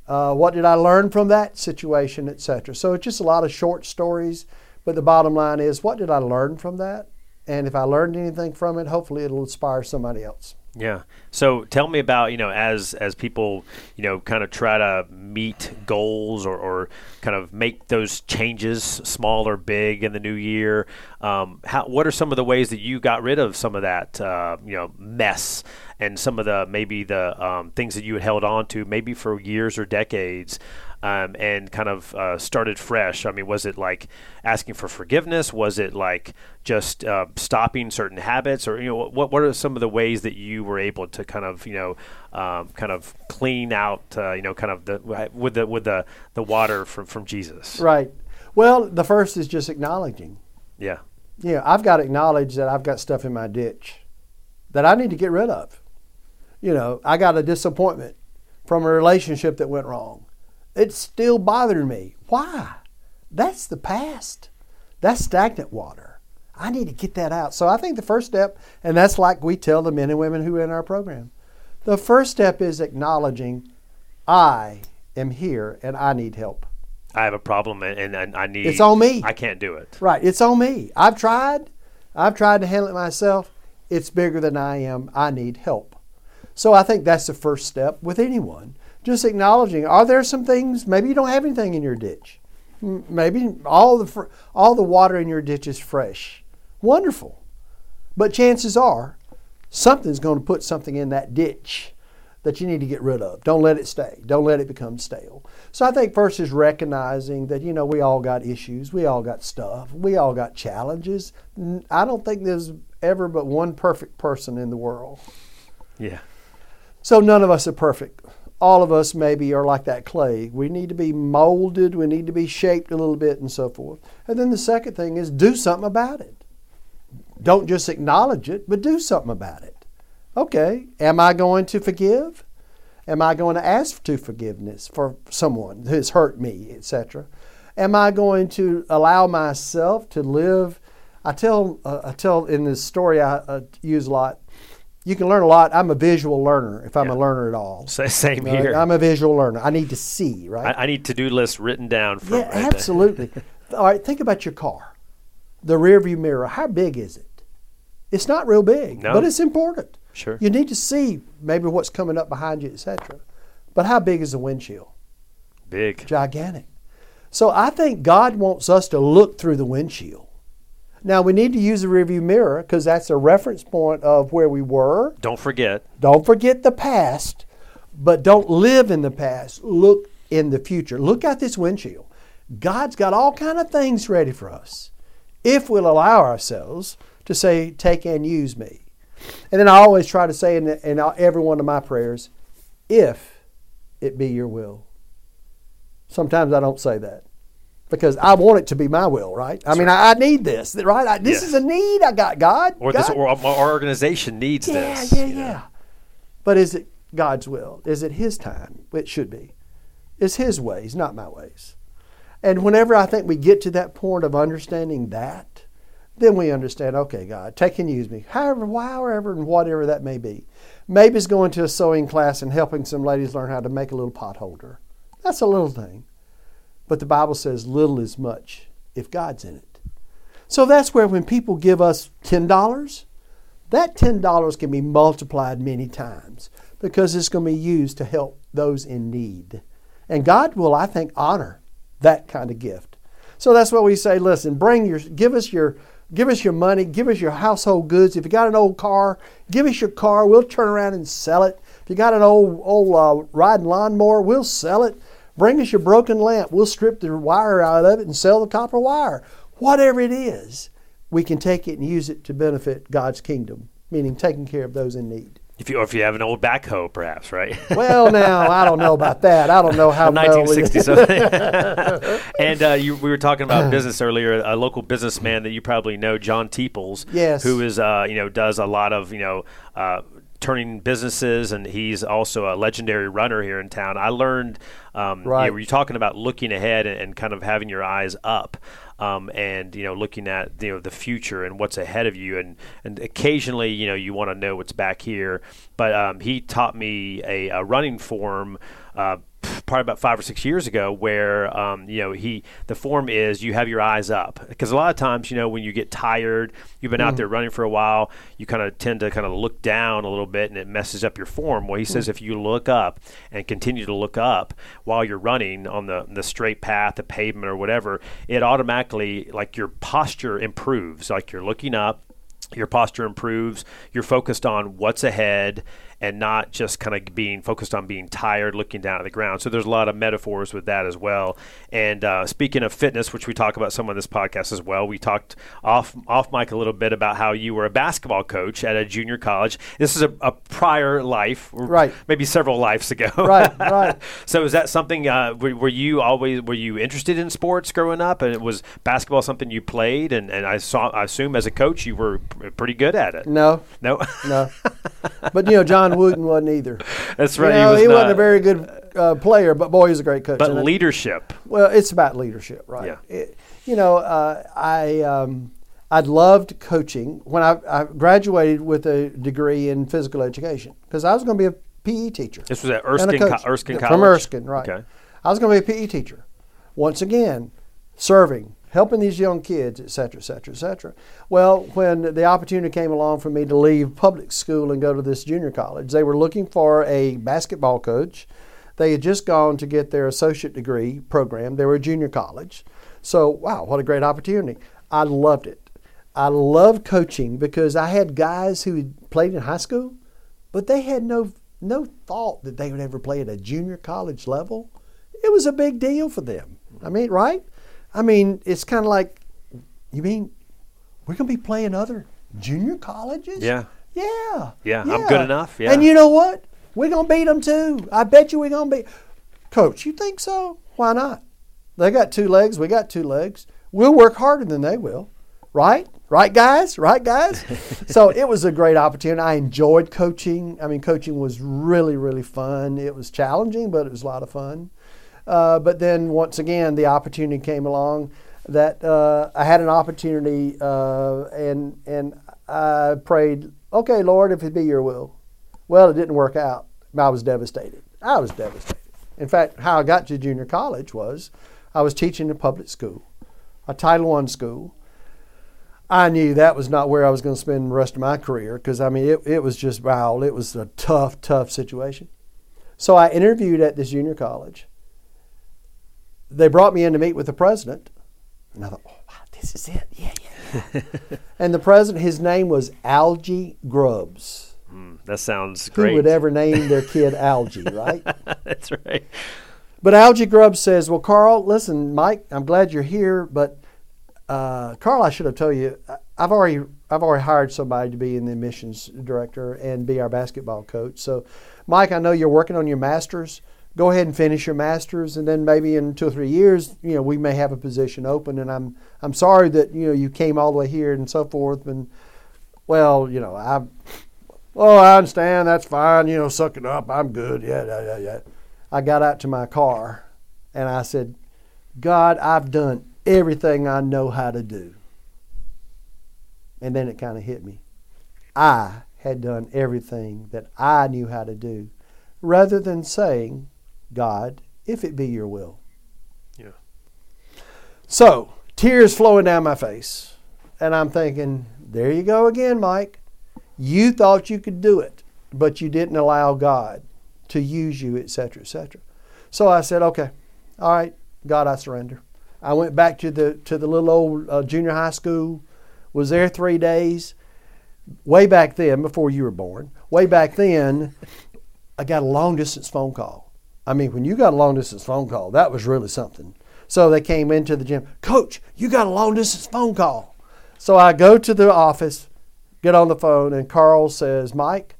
Uh, what did I learn from that situation, etc. So it's just a lot of short stories, but the bottom line is, what did I learn from that? And if I learned anything from it, hopefully it'll inspire somebody else. Yeah. So tell me about you know as as people you know kind of try to meet goals or, or kind of make those changes, small or big, in the new year. Um, how what are some of the ways that you got rid of some of that uh, you know mess and some of the maybe the um, things that you had held on to maybe for years or decades um, and kind of uh, started fresh? I mean, was it like asking for forgiveness? Was it like just uh, stopping certain habits, or you know, what what are some of the ways that you were able to kind of you know um, kind of clean out uh, you know kind of the with the with the the water from from Jesus? Right. Well, the first is just acknowledging. Yeah. Yeah, I've got to acknowledge that I've got stuff in my ditch that I need to get rid of. You know, I got a disappointment from a relationship that went wrong. It's still bothering me. Why? That's the past. That's stagnant water. I need to get that out. So I think the first step, and that's like we tell the men and women who are in our program, the first step is acknowledging I am here and I need help. I have a problem and, and I need. It's on me. I can't do it. Right. It's on me. I've tried. I've tried to handle it myself. It's bigger than I am. I need help. So I think that's the first step with anyone just acknowledging are there some things maybe you don't have anything in your ditch. Maybe all the all the water in your ditch is fresh. Wonderful. But chances are something's going to put something in that ditch that you need to get rid of. Don't let it stay. Don't let it become stale. So i think first is recognizing that you know we all got issues. We all got stuff. We all got challenges. I don't think there's ever but one perfect person in the world. Yeah. So none of us are perfect all of us maybe are like that clay. We need to be molded, we need to be shaped a little bit, and so forth. And then the second thing is do something about it. Don't just acknowledge it, but do something about it. Okay, am I going to forgive? Am I going to ask for forgiveness for someone who has hurt me, etc.? Am I going to allow myself to live? I tell, uh, I tell in this story I uh, use a lot you can learn a lot. I'm a visual learner if I'm yeah. a learner at all. Same here. I'm a visual learner. I need to see, right? I, I need to-do lists written down. yeah, right absolutely. (laughs) all right, think about your car. The rearview mirror, how big is it? It's not real big, no. but it's important. Sure. You need to see maybe what's coming up behind you, etc. But how big is the windshield? Big. Gigantic. So I think God wants us to look through the windshield now we need to use the rearview mirror because that's a reference point of where we were. Don't forget. Don't forget the past, but don't live in the past. Look in the future. Look out this windshield. God's got all kind of things ready for us if we'll allow ourselves to say, "Take and use me." And then I always try to say in, the, in every one of my prayers, "If it be your will." Sometimes I don't say that because I want it to be my will, right? I mean, I, I, need this, right? I, this is a need I got, God. Or God. this, or our organization needs yeah, this. Yeah, yeah, yeah. But is it God's will? Is it His time? It should be. It's His ways, not my ways. And whenever I think we get to that point of understanding that, then we understand, okay, God, take and use me, however, however, and whatever that may be. Maybe it's going to a sewing class and helping some ladies learn how to make a little pot holder. That's a little thing. But the Bible says little is much if God's in it. So that's where when people give us $10, that $10 can be multiplied many times because it's going to be used to help those in need. And God will, I think, honor that kind of gift. So that's what we say, listen, bring your give us your give us your money, give us your household goods. If you got an old car, give us your car. We'll turn around and sell it. If you got an old old uh, riding lawnmower, we'll sell it. Bring us your broken lamp. We'll strip the wire out of it and sell the copper wire. Whatever it is, we can take it and use it to benefit God's kingdom, meaning taking care of those in need. If you, or if you have an old backhoe, perhaps, right? (laughs) Well, now I don't know about that. I don't know how. 1960 (laughs) something. (laughs) and uh, you, we were talking about business earlier. A local businessman that you probably know, John Teeples, Yes. who is uh, you know does a lot of you know. Uh, turning businesses and he's also a legendary runner here in town. I learned um, Right. you know, were you talking about looking ahead and, and kind of having your eyes up um, and you know looking at you know the future and what's ahead of you. And and occasionally you know you want to know what's back here. But um, he taught me a, a running form uh, probably about five or six years ago where um, you know he the form is you have your eyes up. Because a lot of times you know when you get tired you've been out there running for a while you kind of tend to kind of look down a little bit and it messes up your form. Well he says if you look up and continue to look up while you're running on the the straight path the pavement or whatever it automatically like your posture improves. Like you're looking up your posture improves you're focused on what's ahead and not just kind of being focused on being tired looking down at the ground. So there's a lot of metaphors with that as well. And uh, speaking of fitness which we talk about some on this podcast as well we talked off off mic a little bit about how you were a basketball coach at a junior college. This is a, a prior life Right. maybe several lives ago. Right, (laughs) right. so is that something uh, were, were you always were you interested in sports growing up? And it was basketball something you played? And, and I saw I assume as a coach you were pretty good at it. No, no? No. (laughs) but you know, John Wooden wasn't either. that's You right know, he, he, was wasn't a very good uh, player, but boy, he's a great coach. but And it- leadership Well, it's about leadership, right? Yeah. It- you know, uh, I um, I loved coaching when I, I graduated with a degree in physical education because I was going to be a PE teacher. this was at Erskine. Co- Erskine From Erskine, right? okay I was going to be a PE teacher. Once again, serving, helping these young kids, et cetera, et cetera, et cetera. Well, when the opportunity came along for me to leave public school and go to this junior college, they were looking for a basketball coach. They had just gone to get their associate degree program. They were a junior college. So, wow, what a great opportunity. I loved it. I loved coaching because I had guys who had played in high school, but they had no no thought that they would ever play at a junior college level. It was a big deal for them. I mean, right? I mean, it's kind of like, you mean we're going to be playing other junior colleges? Yeah. Yeah. Yeah, I'm good enough, yeah. And you know what? We're going to beat them too. I bet you we're going to beat. Coach, you think so? Why not? They got two legs. We got two legs. We'll work harder than they will. Right? Right, guys? Right, guys? (laughs) so it was a great opportunity. I enjoyed coaching. I mean, coaching was really, really fun. It was challenging, but it was a lot of fun. Uh, but then once again, the opportunity came along that uh, I had an opportunity, uh, and and I prayed, okay, Lord, if it be Your will. Well, it didn't work out. I was devastated. I was devastated. In fact, how I got to junior college was I was teaching in public school, a Title I school. I knew that was not where I was going to spend the rest of my career because I mean it, it was just wow, it was a tough, tough situation. So I interviewed at this junior college. They brought me in to meet with the president, and I thought, oh, wow, this is it, yeah, yeah. yeah." (laughs) and the president, his name was Algie Grubbs. Mm, that sounds great. Who would ever name their kid Algie, right? (laughs) that's right But Algie Grubbs says, "Well, Carl, listen, Mike, I'm glad you're here, but uh, Carl, I should have told you, I've already I've already hired somebody to be in the admissions director and be our basketball coach. So, Mike, I know you're working on your masters. Go ahead and finish your masters, and then maybe in two or three years, you know, we may have a position open. And I'm I'm sorry that you know you came all the way here and so forth. And well, you know, I Oh, I understand. That's fine. You know, suck it up. I'm good. Yeah, yeah, yeah, yeah. I got out to my car and I said, God, I've done everything I know how to do. And then it kind of hit me. I had done everything that I knew how to do rather than saying, God, if it be your will. Yeah. So, tears flowing down my face. And I'm thinking, there you go again, Mike. You thought you could do it, but you didn't allow God to use you, etc., etc. So I said, okay, all right, God, I surrender. I went back to the to the little old uh, junior high school, was there three days. Way back then, before you were born, way back then, I got a long distance phone call. I mean, when you got a long distance phone call, that was really something. So they came into the gym, Coach, you got a long distance phone call. So I go to the office, get on the phone, and Carl says, Mike,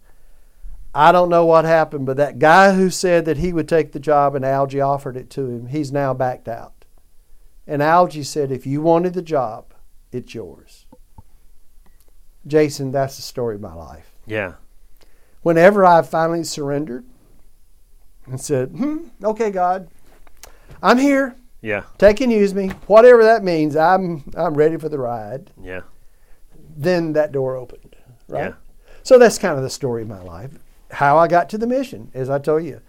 I don't know what happened, but that guy who said that he would take the job and Algie offered it to him, he's now backed out. And Algie said, if you wanted the job, it's yours. Jason, that's the story of my life. Yeah. Whenever I finally surrendered and said, hmm, okay, God, I'm here. Yeah. Take and use me. Whatever that means, I'm I'm ready for the ride. Yeah. Then that door opened. Right? Yeah. So that's kind of the story of my life. How I got to the mission, as I told you.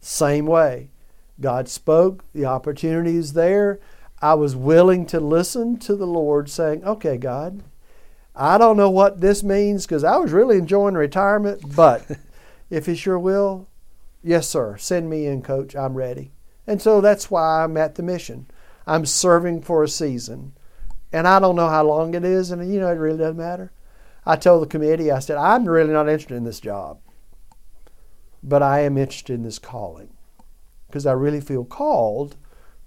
Same way. God spoke, the opportunity is there. I was willing to listen to the Lord saying, Okay, God, I don't know what this means because I was really enjoying retirement, but (laughs) if it's your will, yes, sir, send me in, coach. I'm ready. And so that's why I'm at the mission. I'm serving for a season. And I don't know how long it is, and you know, it really doesn't matter. I told the committee, I said, I'm really not interested in this job, but I am interested in this calling because I really feel called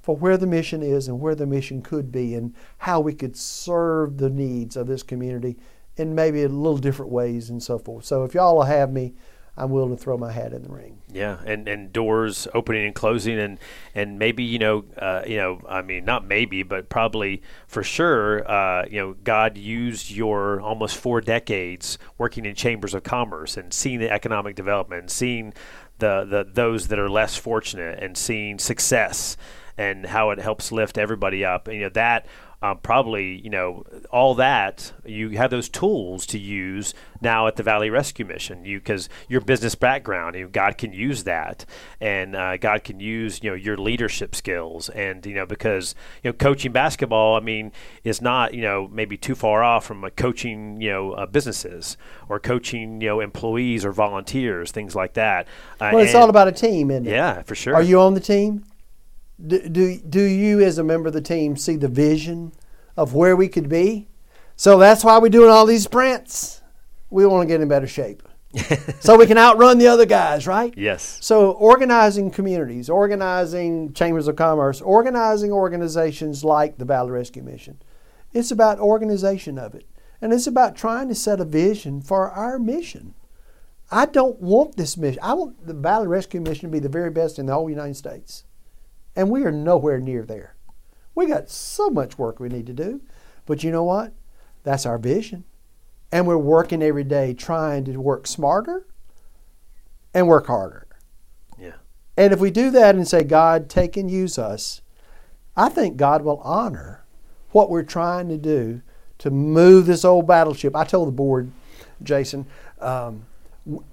for where the mission is and where the mission could be and how we could serve the needs of this community in maybe a little different ways and so forth. So if y'all will have me, I'm willing to throw my hat in the ring. Yeah, and, and doors opening and closing, and and maybe you know, uh, you know, I mean, not maybe, but probably for sure, uh, you know, God used your almost four decades working in chambers of commerce and seeing the economic development, and seeing the, the those that are less fortunate, and seeing success and how it helps lift everybody up. You know that um, probably you know all that you have those tools to use now at the Valley Rescue Mission. You because your business background, you know, God can use that, and uh, God can use you know your leadership skills, and you know because you know coaching basketball, I mean, is not you know maybe too far off from uh, coaching you know uh, businesses or coaching you know employees or volunteers, things like that. Uh, well, it's all about a team, it? Yeah, for sure. Are you on the team? Do, do, do you as a member of the team see the vision of where we could be? So that's why we're doing all these sprints. We want to get in better shape. (laughs) so we can outrun the other guys, right? Yes. So organizing communities, organizing chambers of commerce, organizing organizations like the Valley Rescue Mission. It's about organization of it. And it's about trying to set a vision for our mission. I don't want this mission. I want the Valley Rescue Mission to be the very best in the whole United States. And we are nowhere near there. We got so much work we need to do. But you know what? That's our vision. And we're working every day trying to work smarter and work harder. Yeah. And if we do that and say, God, take and use us, I think God will honor what we're trying to do to move this old battleship. I told the board, Jason, um,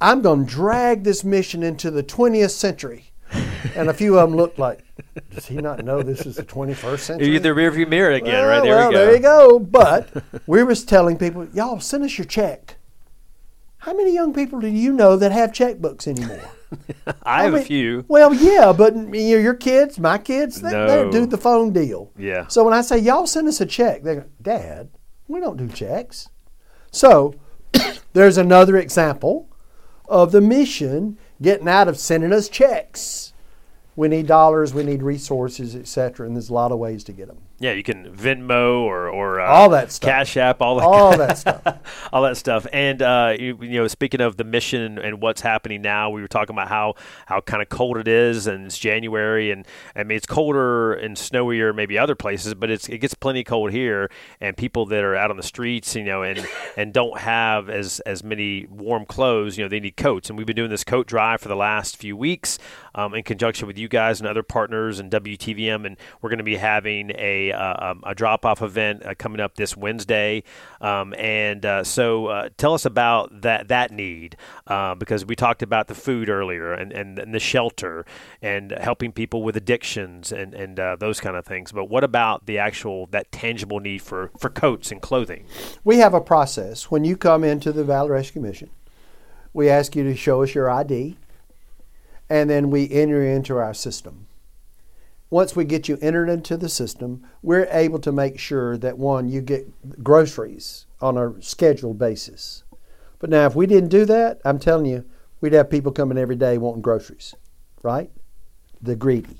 I'm going to drag this mission into the 20th century and a few of them looked like, does he not know this is the 21st century? You're the rearview mirror again, well, right? There well, we go. there you go. But we was telling people, y'all send us your check. How many young people do you know that have checkbooks anymore? (laughs) I have mean, a few. Well, yeah, but you know, your kids, my kids, they, no. they do the phone deal. Yeah. So when I say y'all send us a check, they go, Dad, we don't do checks. So (coughs) there's another example of the mission getting out of sending us checks we need dollars, we need resources, etc. And there's a lot of ways to get them. Yeah, you can Venmo or or uh, All that stuff. Cash App, all that, All that stuff. (laughs) all that stuff. And uh, you, you know, speaking of the mission and, and what's happening now, we were talking about how how kind of cold it is, and it's January, and I mean it's colder and snowier maybe other places, but it's it gets plenty cold here, and people that are out on the streets, you know, and and don't have as as many warm clothes, you know, they need coats, and we've been doing this coat drive for the last few weeks um, in conjunction with you guys and other partners and WTVM, and we're going to be having a uh, um, a drop off event uh, coming up this Wednesday, um, and uh, so uh, tell us about that that need uh, because we talked about the food earlier and, and, and, the shelter and helping people with addictions and and uh, those kind of things. But what about the actual that tangible need for for coats and clothing? We have a process when you come into the Valley Rescue Mission. We ask you to show us your ID and then we enter into our system. Once we get you entered into the system, we're able to make sure that one, you get groceries on a scheduled basis. But now, if we didn't do that, I'm telling you, we'd have people coming every day wanting groceries, right? The greedy,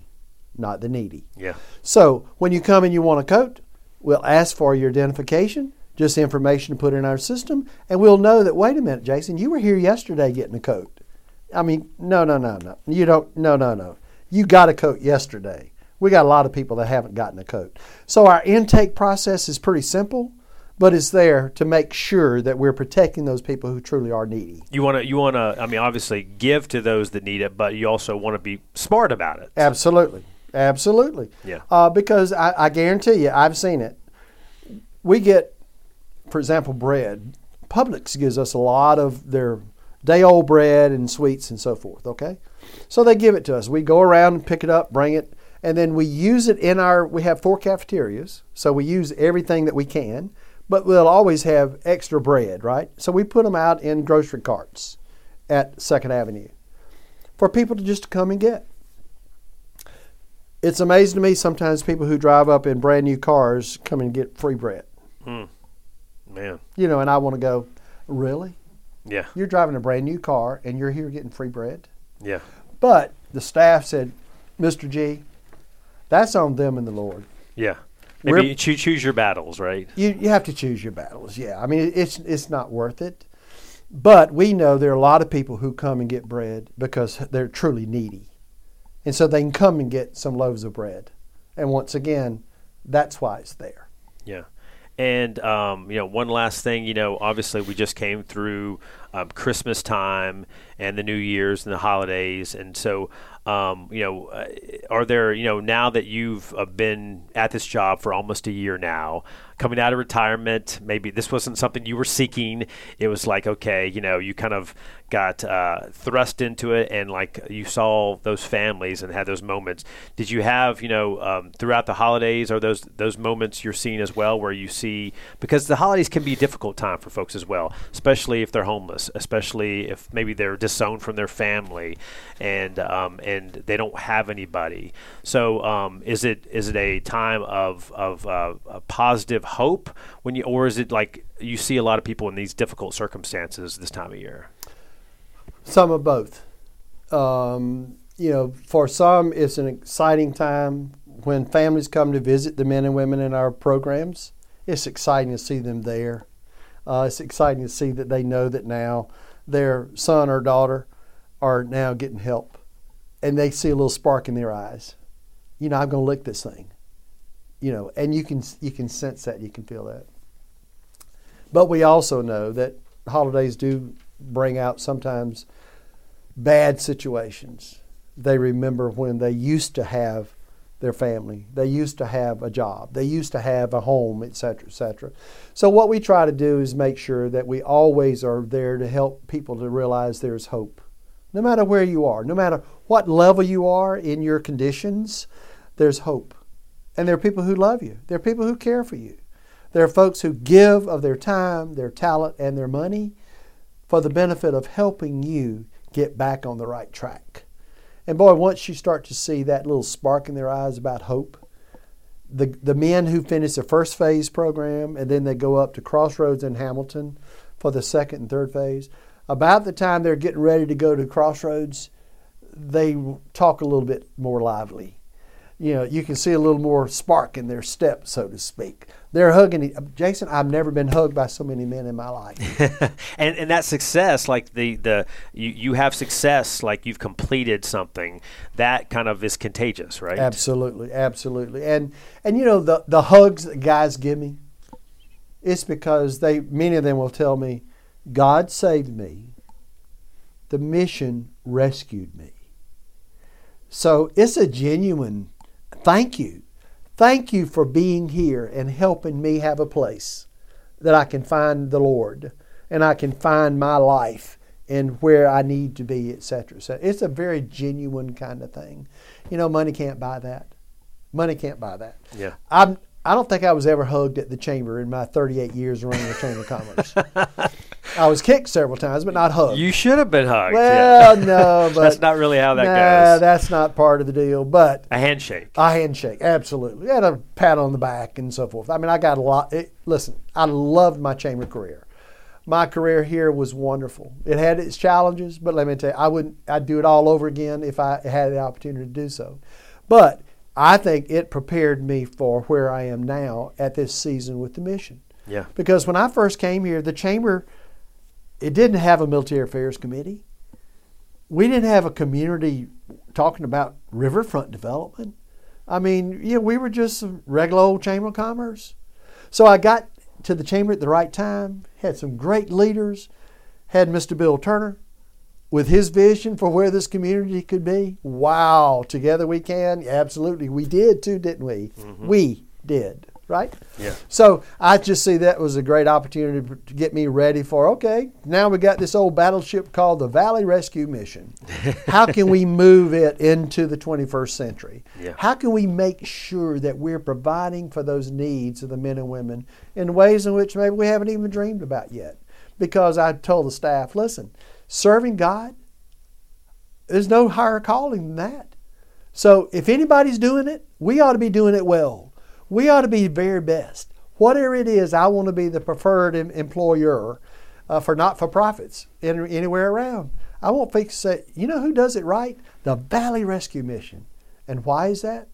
not the needy. Yeah. So when you come and you want a coat, we'll ask for your identification, just information to put in our system, and we'll know that, wait a minute, Jason, you were here yesterday getting a coat. I mean, no, no, no, no. You don't, no, no, no. You got a coat yesterday. We got a lot of people that haven't gotten a coat. So our intake process is pretty simple, but it's there to make sure that we're protecting those people who truly are needy. You want to, you want to, I mean, obviously give to those that need it, but you also want to be smart about it. Absolutely. Absolutely. Yeah. Uh, because I, I guarantee you, I've seen it. We get, for example, bread. Publix gives us a lot of their day old bread and sweets and so forth, okay? So they give it to us. We go around and pick it up, bring it, and then we use it in our, we have four cafeterias, so we use everything that we can, but we'll always have extra bread, right? So we put them out in grocery carts at Second Avenue for people to just come and get. It's amazing to me sometimes people who drive up in brand new cars come and get free bread. Hmm. Man. You know, and I want to go, really? Yeah. You're driving a brand new car and you're here getting free bread. Yeah. But the staff said, Mr. G, that's on them and the Lord. Yeah. Maybe you choose, choose your battles, right? You, you have to choose your battles. Yeah. I mean, it's, it's not worth it. But we know there are a lot of people who come and get bread because they're truly needy. And so they can come and get some loaves of bread. And once again, that's why it's there. Yeah. And um, you know, one last thing, you know, obviously we just came through um, Christmas time and the New Year's and the holidays, and so um, you know, uh, are there, you know, now that you've uh, been at this job for almost a year now, coming out of retirement, maybe this wasn't something you were seeking. It was like, okay, you know, you kind of got uh, thrust into it and like you saw those families and had those moments. Did you have, you know, um, throughout the holidays, are those those moments you're seeing as well where you see, because the holidays can be a difficult time for folks as well, especially if they're homeless, especially if maybe they're disowned from their family and, um, and they don't have anybody. So um, is it is it a time of of uh, positive hope when you, or is it like you see a lot of people in these difficult circumstances this time of year? Some of both. Um, you know, for some, it's an exciting time when families come to visit the men and women in our programs. It's exciting to see them there. Uh, it's exciting to see that they know that now their son or daughter are now getting help and they see a little spark in their eyes. You know, I'm going to lick this thing. You know, and you can you can sense that, you can feel that. But we also know that holidays do bring out sometimes bad situations. They remember when they used to have their family. They used to have a job. They used to have a home, etc., etc. So what we try to do is make sure that we always are there to help people to realize there's hope no matter where you are, no matter what level you are in your conditions, there's hope. And there are people who love you, there are people who care for you. There are folks who give of their time, their talent, and their money for the benefit of helping you get back on the right track. And boy, once you start to see that little spark in their eyes about hope, the, the men who finish the first phase program and then they go up to Crossroads in Hamilton for the second and third phase, about the time they're getting ready to go to Crossroads, they talk a little bit more lively. you know, you can see a little more spark in their step, so to speak. They're hugging. Jason, I've never been hugged by so many men in my life. (laughs) and and that success, like the the you, you have success, like you've completed something that kind of is contagious, right? Absolutely, absolutely. And and you know the the hugs that guys give me, it's because they many of them will tell me, God saved me. The mission rescued me. So it's a genuine thank you. Thank you for being here and helping me have a place that I can find the Lord and I can find my life and where I need to be, etc. So it's a very genuine kind of thing. You know, money can't buy that. Money can't buy that. Yeah. I'm. I don't think I was ever hugged at the chamber in my 38 years running the Chamber of Commerce. (laughs) I was kicked several times, but not hugged. You should have been hugged. well, yeah. no, (laughs) but that's not really how that nah, goes. that's not part of the deal. But a handshake. a handshake, absolutely, and a pat on the back and so forth. I mean, I got a lot. It, listen, I loved my chamber career. My career here was wonderful. It had its challenges, but let me tell you, I wouldn't. I'd do it all over again if I had the opportunity to do so. But I think it prepared me for where I am now at this season with the mission. Yeah. Because when I first came here, the chamber it didn't have a military affairs committee. We didn't have a community talking about riverfront development. I mean, you know, we were just a regular old chamber of commerce. So I got to the chamber at the right time, had some great leaders, had Mr. Bill Turner with his vision for where this community could be. Wow, together we can. Absolutely. We did too, didn't we? Mm-hmm. We did, right? Yeah. So I just see that was a great opportunity to get me ready for okay, now we got this old battleship called the Valley Rescue Mission. (laughs) How can we move it into the 21st century? Yeah. How can we make sure that we're providing for those needs of the men and women in ways in which maybe we haven't even dreamed about yet? Because I told the staff, listen, serving God, there's no higher calling than that. So if anybody's doing it, we ought to be doing it well. We ought to be very best. Whatever it is, I want to be the preferred em- employer uh, for not for profits in, anywhere around. I want folks to say, you know who does it right? The Valley Rescue Mission. And why is that?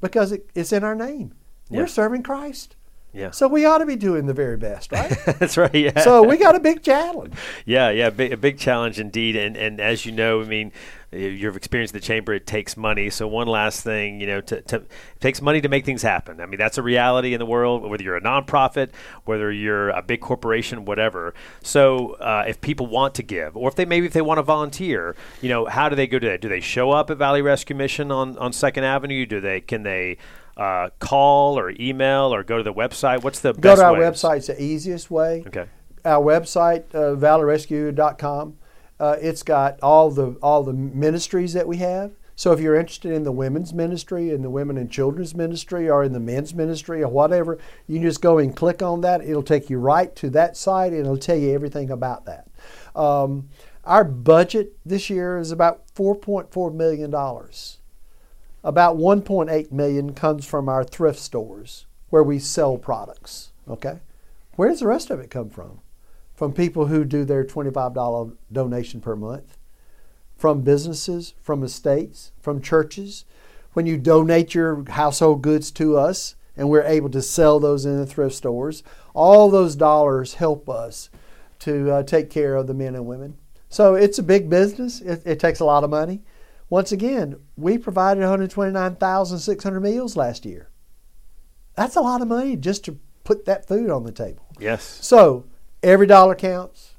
Because it, it's in our name. Yeah. We're serving Christ. Yeah. So we ought to be doing the very best, right? (laughs) That's right. Yeah. so we got a big challenge. (laughs) Yeah, yeah, big, a big challenge indeed. And and as you know, I mean, you've experienced the chamber. It takes money. So one last thing, you know, to, to it takes money to make things happen. I mean, that's a reality in the world. Whether you're a nonprofit, whether you're a big corporation, whatever. So uh, if people want to give, or if they maybe if they want to volunteer, you know, how do they go to that? Do they show up at Valley Rescue Mission on on Second Avenue? Do they can they uh, call or email or go to the website? What's the Go best to our website. It's the easiest way. Okay. Our website, uh, valleyrescue.com. Uh, it's got all the all the ministries that we have. So if you're interested in the women's ministry and the women and children's ministry or in the men's ministry or whatever, you can just go and click on that. It'll take you right to that site and it'll tell you everything about that. Um, our budget this year is about $4.4 million. About 1.8 million comes from our thrift stores where we sell products. Okay, where does the rest of it come from? From people who do their $25 donation per month, from businesses, from estates, from churches. When you donate your household goods to us and we're able to sell those in the thrift stores, all those dollars help us to uh, take care of the men and women. So it's a big business. It, it takes a lot of money. Once again, we provided 129,600 meals last year. That's a lot of money just to put that food on the table. Yes. So every dollar counts.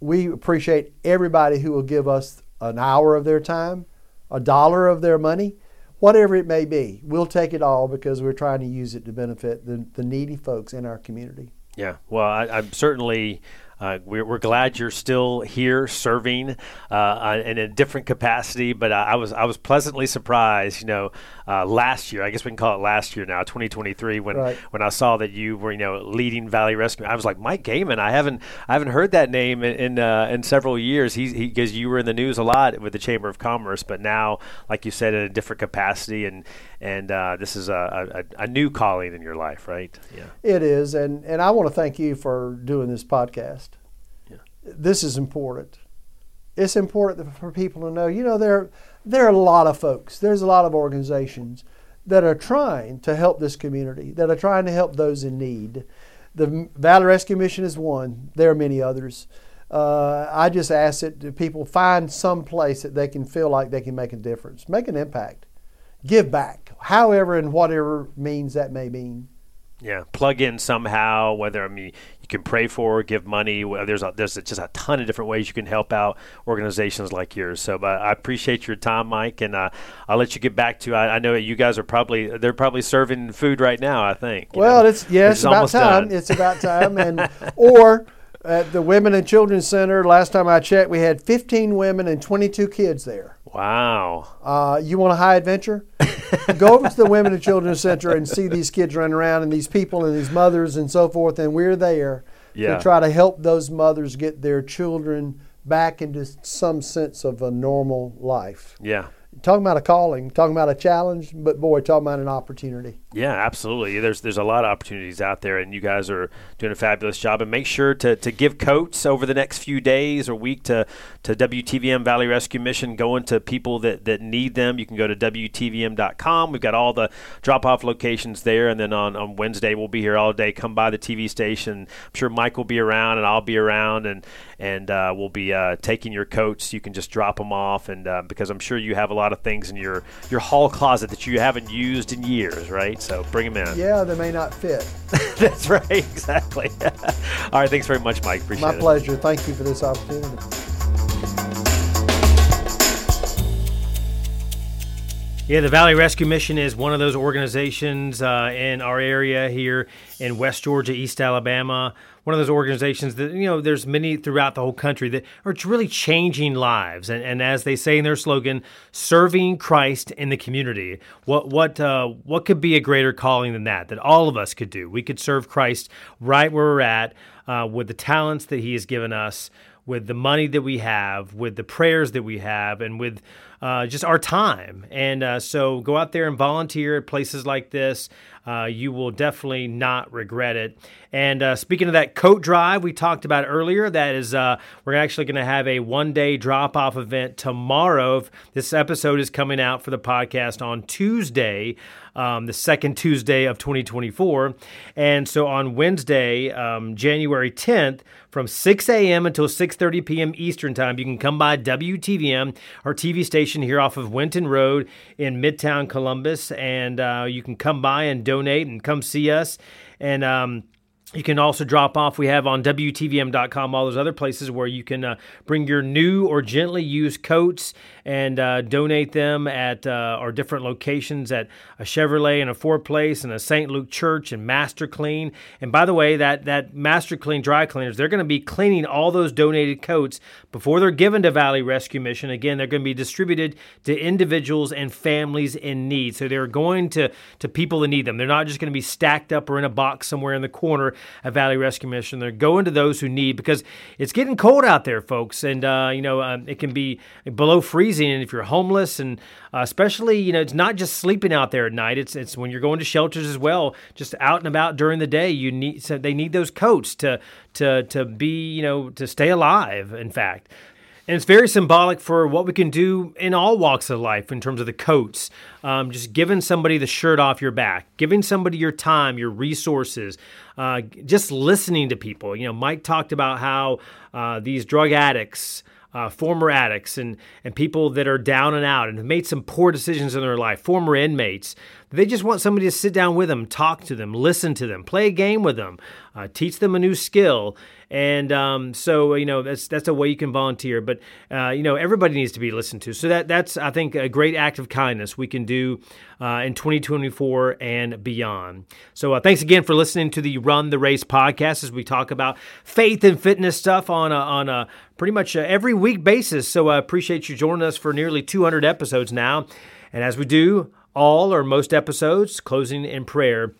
We appreciate everybody who will give us an hour of their time, a dollar of their money, whatever it may be. We'll take it all because we're trying to use it to benefit the, the needy folks in our community. Yeah, well, I, I'm certainly. Uh, we're, we're glad you're still here serving uh, in a different capacity, but I, I was I was pleasantly surprised. You know, uh, last year I guess we can call it last year now, 2023, when Right. when I saw that you were you know leading Valley Rescue, I was like Mike Gaymon. I haven't I haven't heard that name in in, uh, in several years. He's because you were in the news a lot with the Chamber of Commerce, but now, like you said, in a different capacity, and and uh, this is a, a, a new calling in your life, right? Yeah. It is, and, and I want to thank you for doing this podcast. Yeah. This is important. It's important for people to know. You know, there there are a lot of folks. There's a lot of organizations that are trying to help this community, that are trying to help those in need. The Valley Rescue Mission is one. There are many others. Uh, I just ask that people find some place that they can feel like they can make a difference, make an impact, give back, however and whatever means that may mean. Yeah, plug in somehow. Whether I mean, you can pray for, give money. There's a, there's just a ton of different ways you can help out organizations like yours. So, but I appreciate your time, Mike, and uh, I'll let you get back to. I, I, know you guys are probably they're probably serving food right now. I think. Well, know, it's yeah, about time. Done. It's about (laughs) time, and or at the Women and Children's Center, last time I checked, we had 15 women and 22 kids there. Wow. Uh, you want a high adventure? (laughs) Go over to the Women and Children's Center and see these kids running around and these people and these mothers and so forth. And we're there yeah. to try to help those mothers get their children back into some sense of a normal life. Yeah talking about a calling, talking about a challenge, but boy, talking about an opportunity. Yeah, absolutely. There's there's a lot of opportunities out there, and you guys are doing a fabulous job. And make sure to, to give coats over the next few days or week to, to WTVM Valley Rescue Mission, going to people that, that need them. You can go to WTVM.com. We've got all the drop off locations there. And then on, on Wednesday, we'll be here all day. Come by the TV station. I'm sure Mike will be around, and I'll be around, and, and uh, we'll be uh, taking your coats. You can just drop them off, and uh, because I'm sure you have a lot of things in your, your hall closet that you haven't used in years, right? So bring them in. Yeah, they may not fit. (laughs) That's right, exactly. (laughs) All right, thanks very much, Mike. Appreciate My it. My pleasure. Thank you for this opportunity. Yeah, the Valley Rescue Mission is one of those organizations uh, in our area here in West Georgia, East Alabama. One of those organizations that, you know, there's many throughout the whole country that are really changing lives. And, and as they say in their slogan, serving Christ in the community. What, what, uh, what could be a greater calling than that, that all of us could do? We could serve Christ right where we're at uh, with the talents that He has given us with the money that we have, with the prayers that we have, and with uh, just our time. And uh, so go out there and volunteer at places like this. Uh, you will definitely not regret it. And uh, speaking of that coat drive we talked about earlier, that is, uh, we're actually going to have a one day drop off event tomorrow. This episode is coming out for the podcast on Tuesday um, the second Tuesday of 2024. And so on Wednesday, um, January 10th, from 6 a.m. until 6:30 p.m. Eastern Time, you can come by WTVM, our TV station here off of Wynnton Road in Midtown Columbus, and uh, you can come by and donate and come see us. And um, you can also drop off. We have on WTVM.com all those other places where you can uh, bring your new or gently used coats and uh, donate them at uh, our different locations at a Chevrolet and a Ford Place and a St. Luke Church and Master Clean. And by the way, that that Master Clean dry cleaners, they're going to be cleaning all those donated coats before they're given to Valley Rescue Mission. Again, they're going to be distributed to individuals and families in need. So they're going to to people that need them. They're not just going to be stacked up or in a box somewhere in the corner at Valley Rescue Mission. They're going to those who need because it's getting cold out there, folks, and uh, you know um, it can be below freezing and if you're homeless. And uh, especially you know it's not just sleeping out there at night. It's it's when you're going to shelters as well just out and about during the day you need so they need those coats to to to be you know to stay alive in fact and it's very symbolic for what we can do in all walks of life in terms of the coats. Um, just giving somebody the shirt off your back, giving somebody your time, your resources, uh, just listening to people. You know, Mike talked about how uh, these drug addicts uh, former addicts and, and people that are down and out and have made some poor decisions in their life, former inmates. They just want somebody to sit down with them, talk to them, listen to them, play a game with them, uh, teach them a new skill. And um, so, you know, that's that's a way you can volunteer. But uh, you know, everybody needs to be listened to. So that that's I think a great act of kindness we can do uh, in 2024 and beyond. So uh, thanks again for listening to the Run the Race podcast as we talk about faith and fitness stuff on a, on a pretty much every week basis. So I appreciate you joining us for nearly 200 episodes now. And as we do all or most episodes, closing in prayer.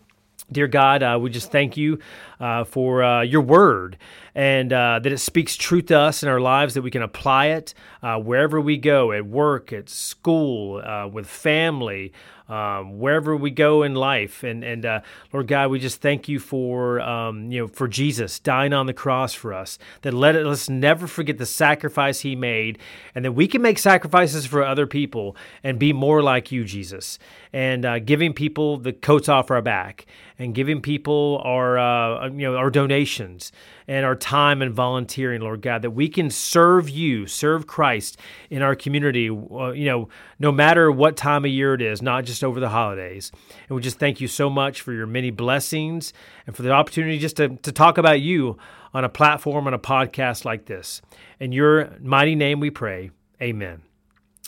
Dear God, uh, we just thank you uh, for uh, your word and uh, that it speaks truth to us in our lives, that we can apply it uh, wherever we go at work, at school, uh, with family, um, wherever we go in life. And, and Lord God, we just thank you for, um, you know, for Jesus dying on the cross for us, that let us never forget the sacrifice he made, and that we can make sacrifices for other people and be more like you, Jesus. and uh, giving people the coats off our back and giving people our uh, you know our donations and our time and volunteering, Lord God, that we can serve you, serve Christ in our community, uh, you know, no matter what time of year it is, not just over the holidays. And we just thank you so much for your many blessings and for the opportunity just to, to talk about you on a platform, on a podcast like this. In your mighty name we pray. Amen.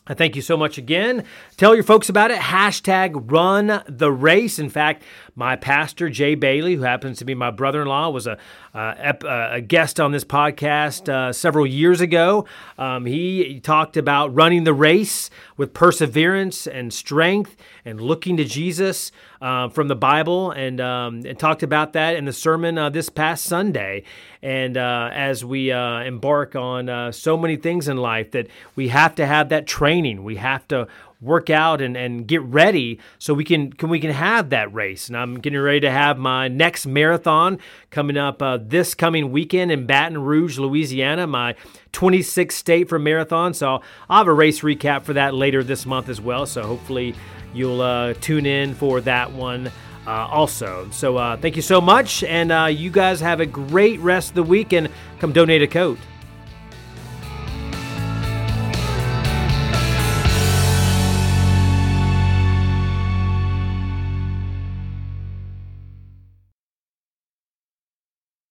I thank you so much again. Tell your folks about it. Hashtag run the race. In fact, my pastor, Jay Bailey, who happens to be my brother in law, was a, uh, a, guest on this podcast uh, several years ago. Um, he talked about running the race with perseverance and strength and looking to Jesus uh, from the Bible and, um, and, talked about that in the sermon uh, this past Sunday. And uh, as we uh, embark on so many things in life, that we have to have that training, we have to work out and, and get ready so we can, can we can have that race. And I'm getting ready to have my next marathon coming up uh, this coming weekend in Baton Rouge, Louisiana, my 26th state for marathon. So I'll have a race recap for that later this month as well. So hopefully you'll uh, tune in for that one. Uh, also, so uh, thank you so much, and uh, you guys have a great rest of the week, and come donate a coat.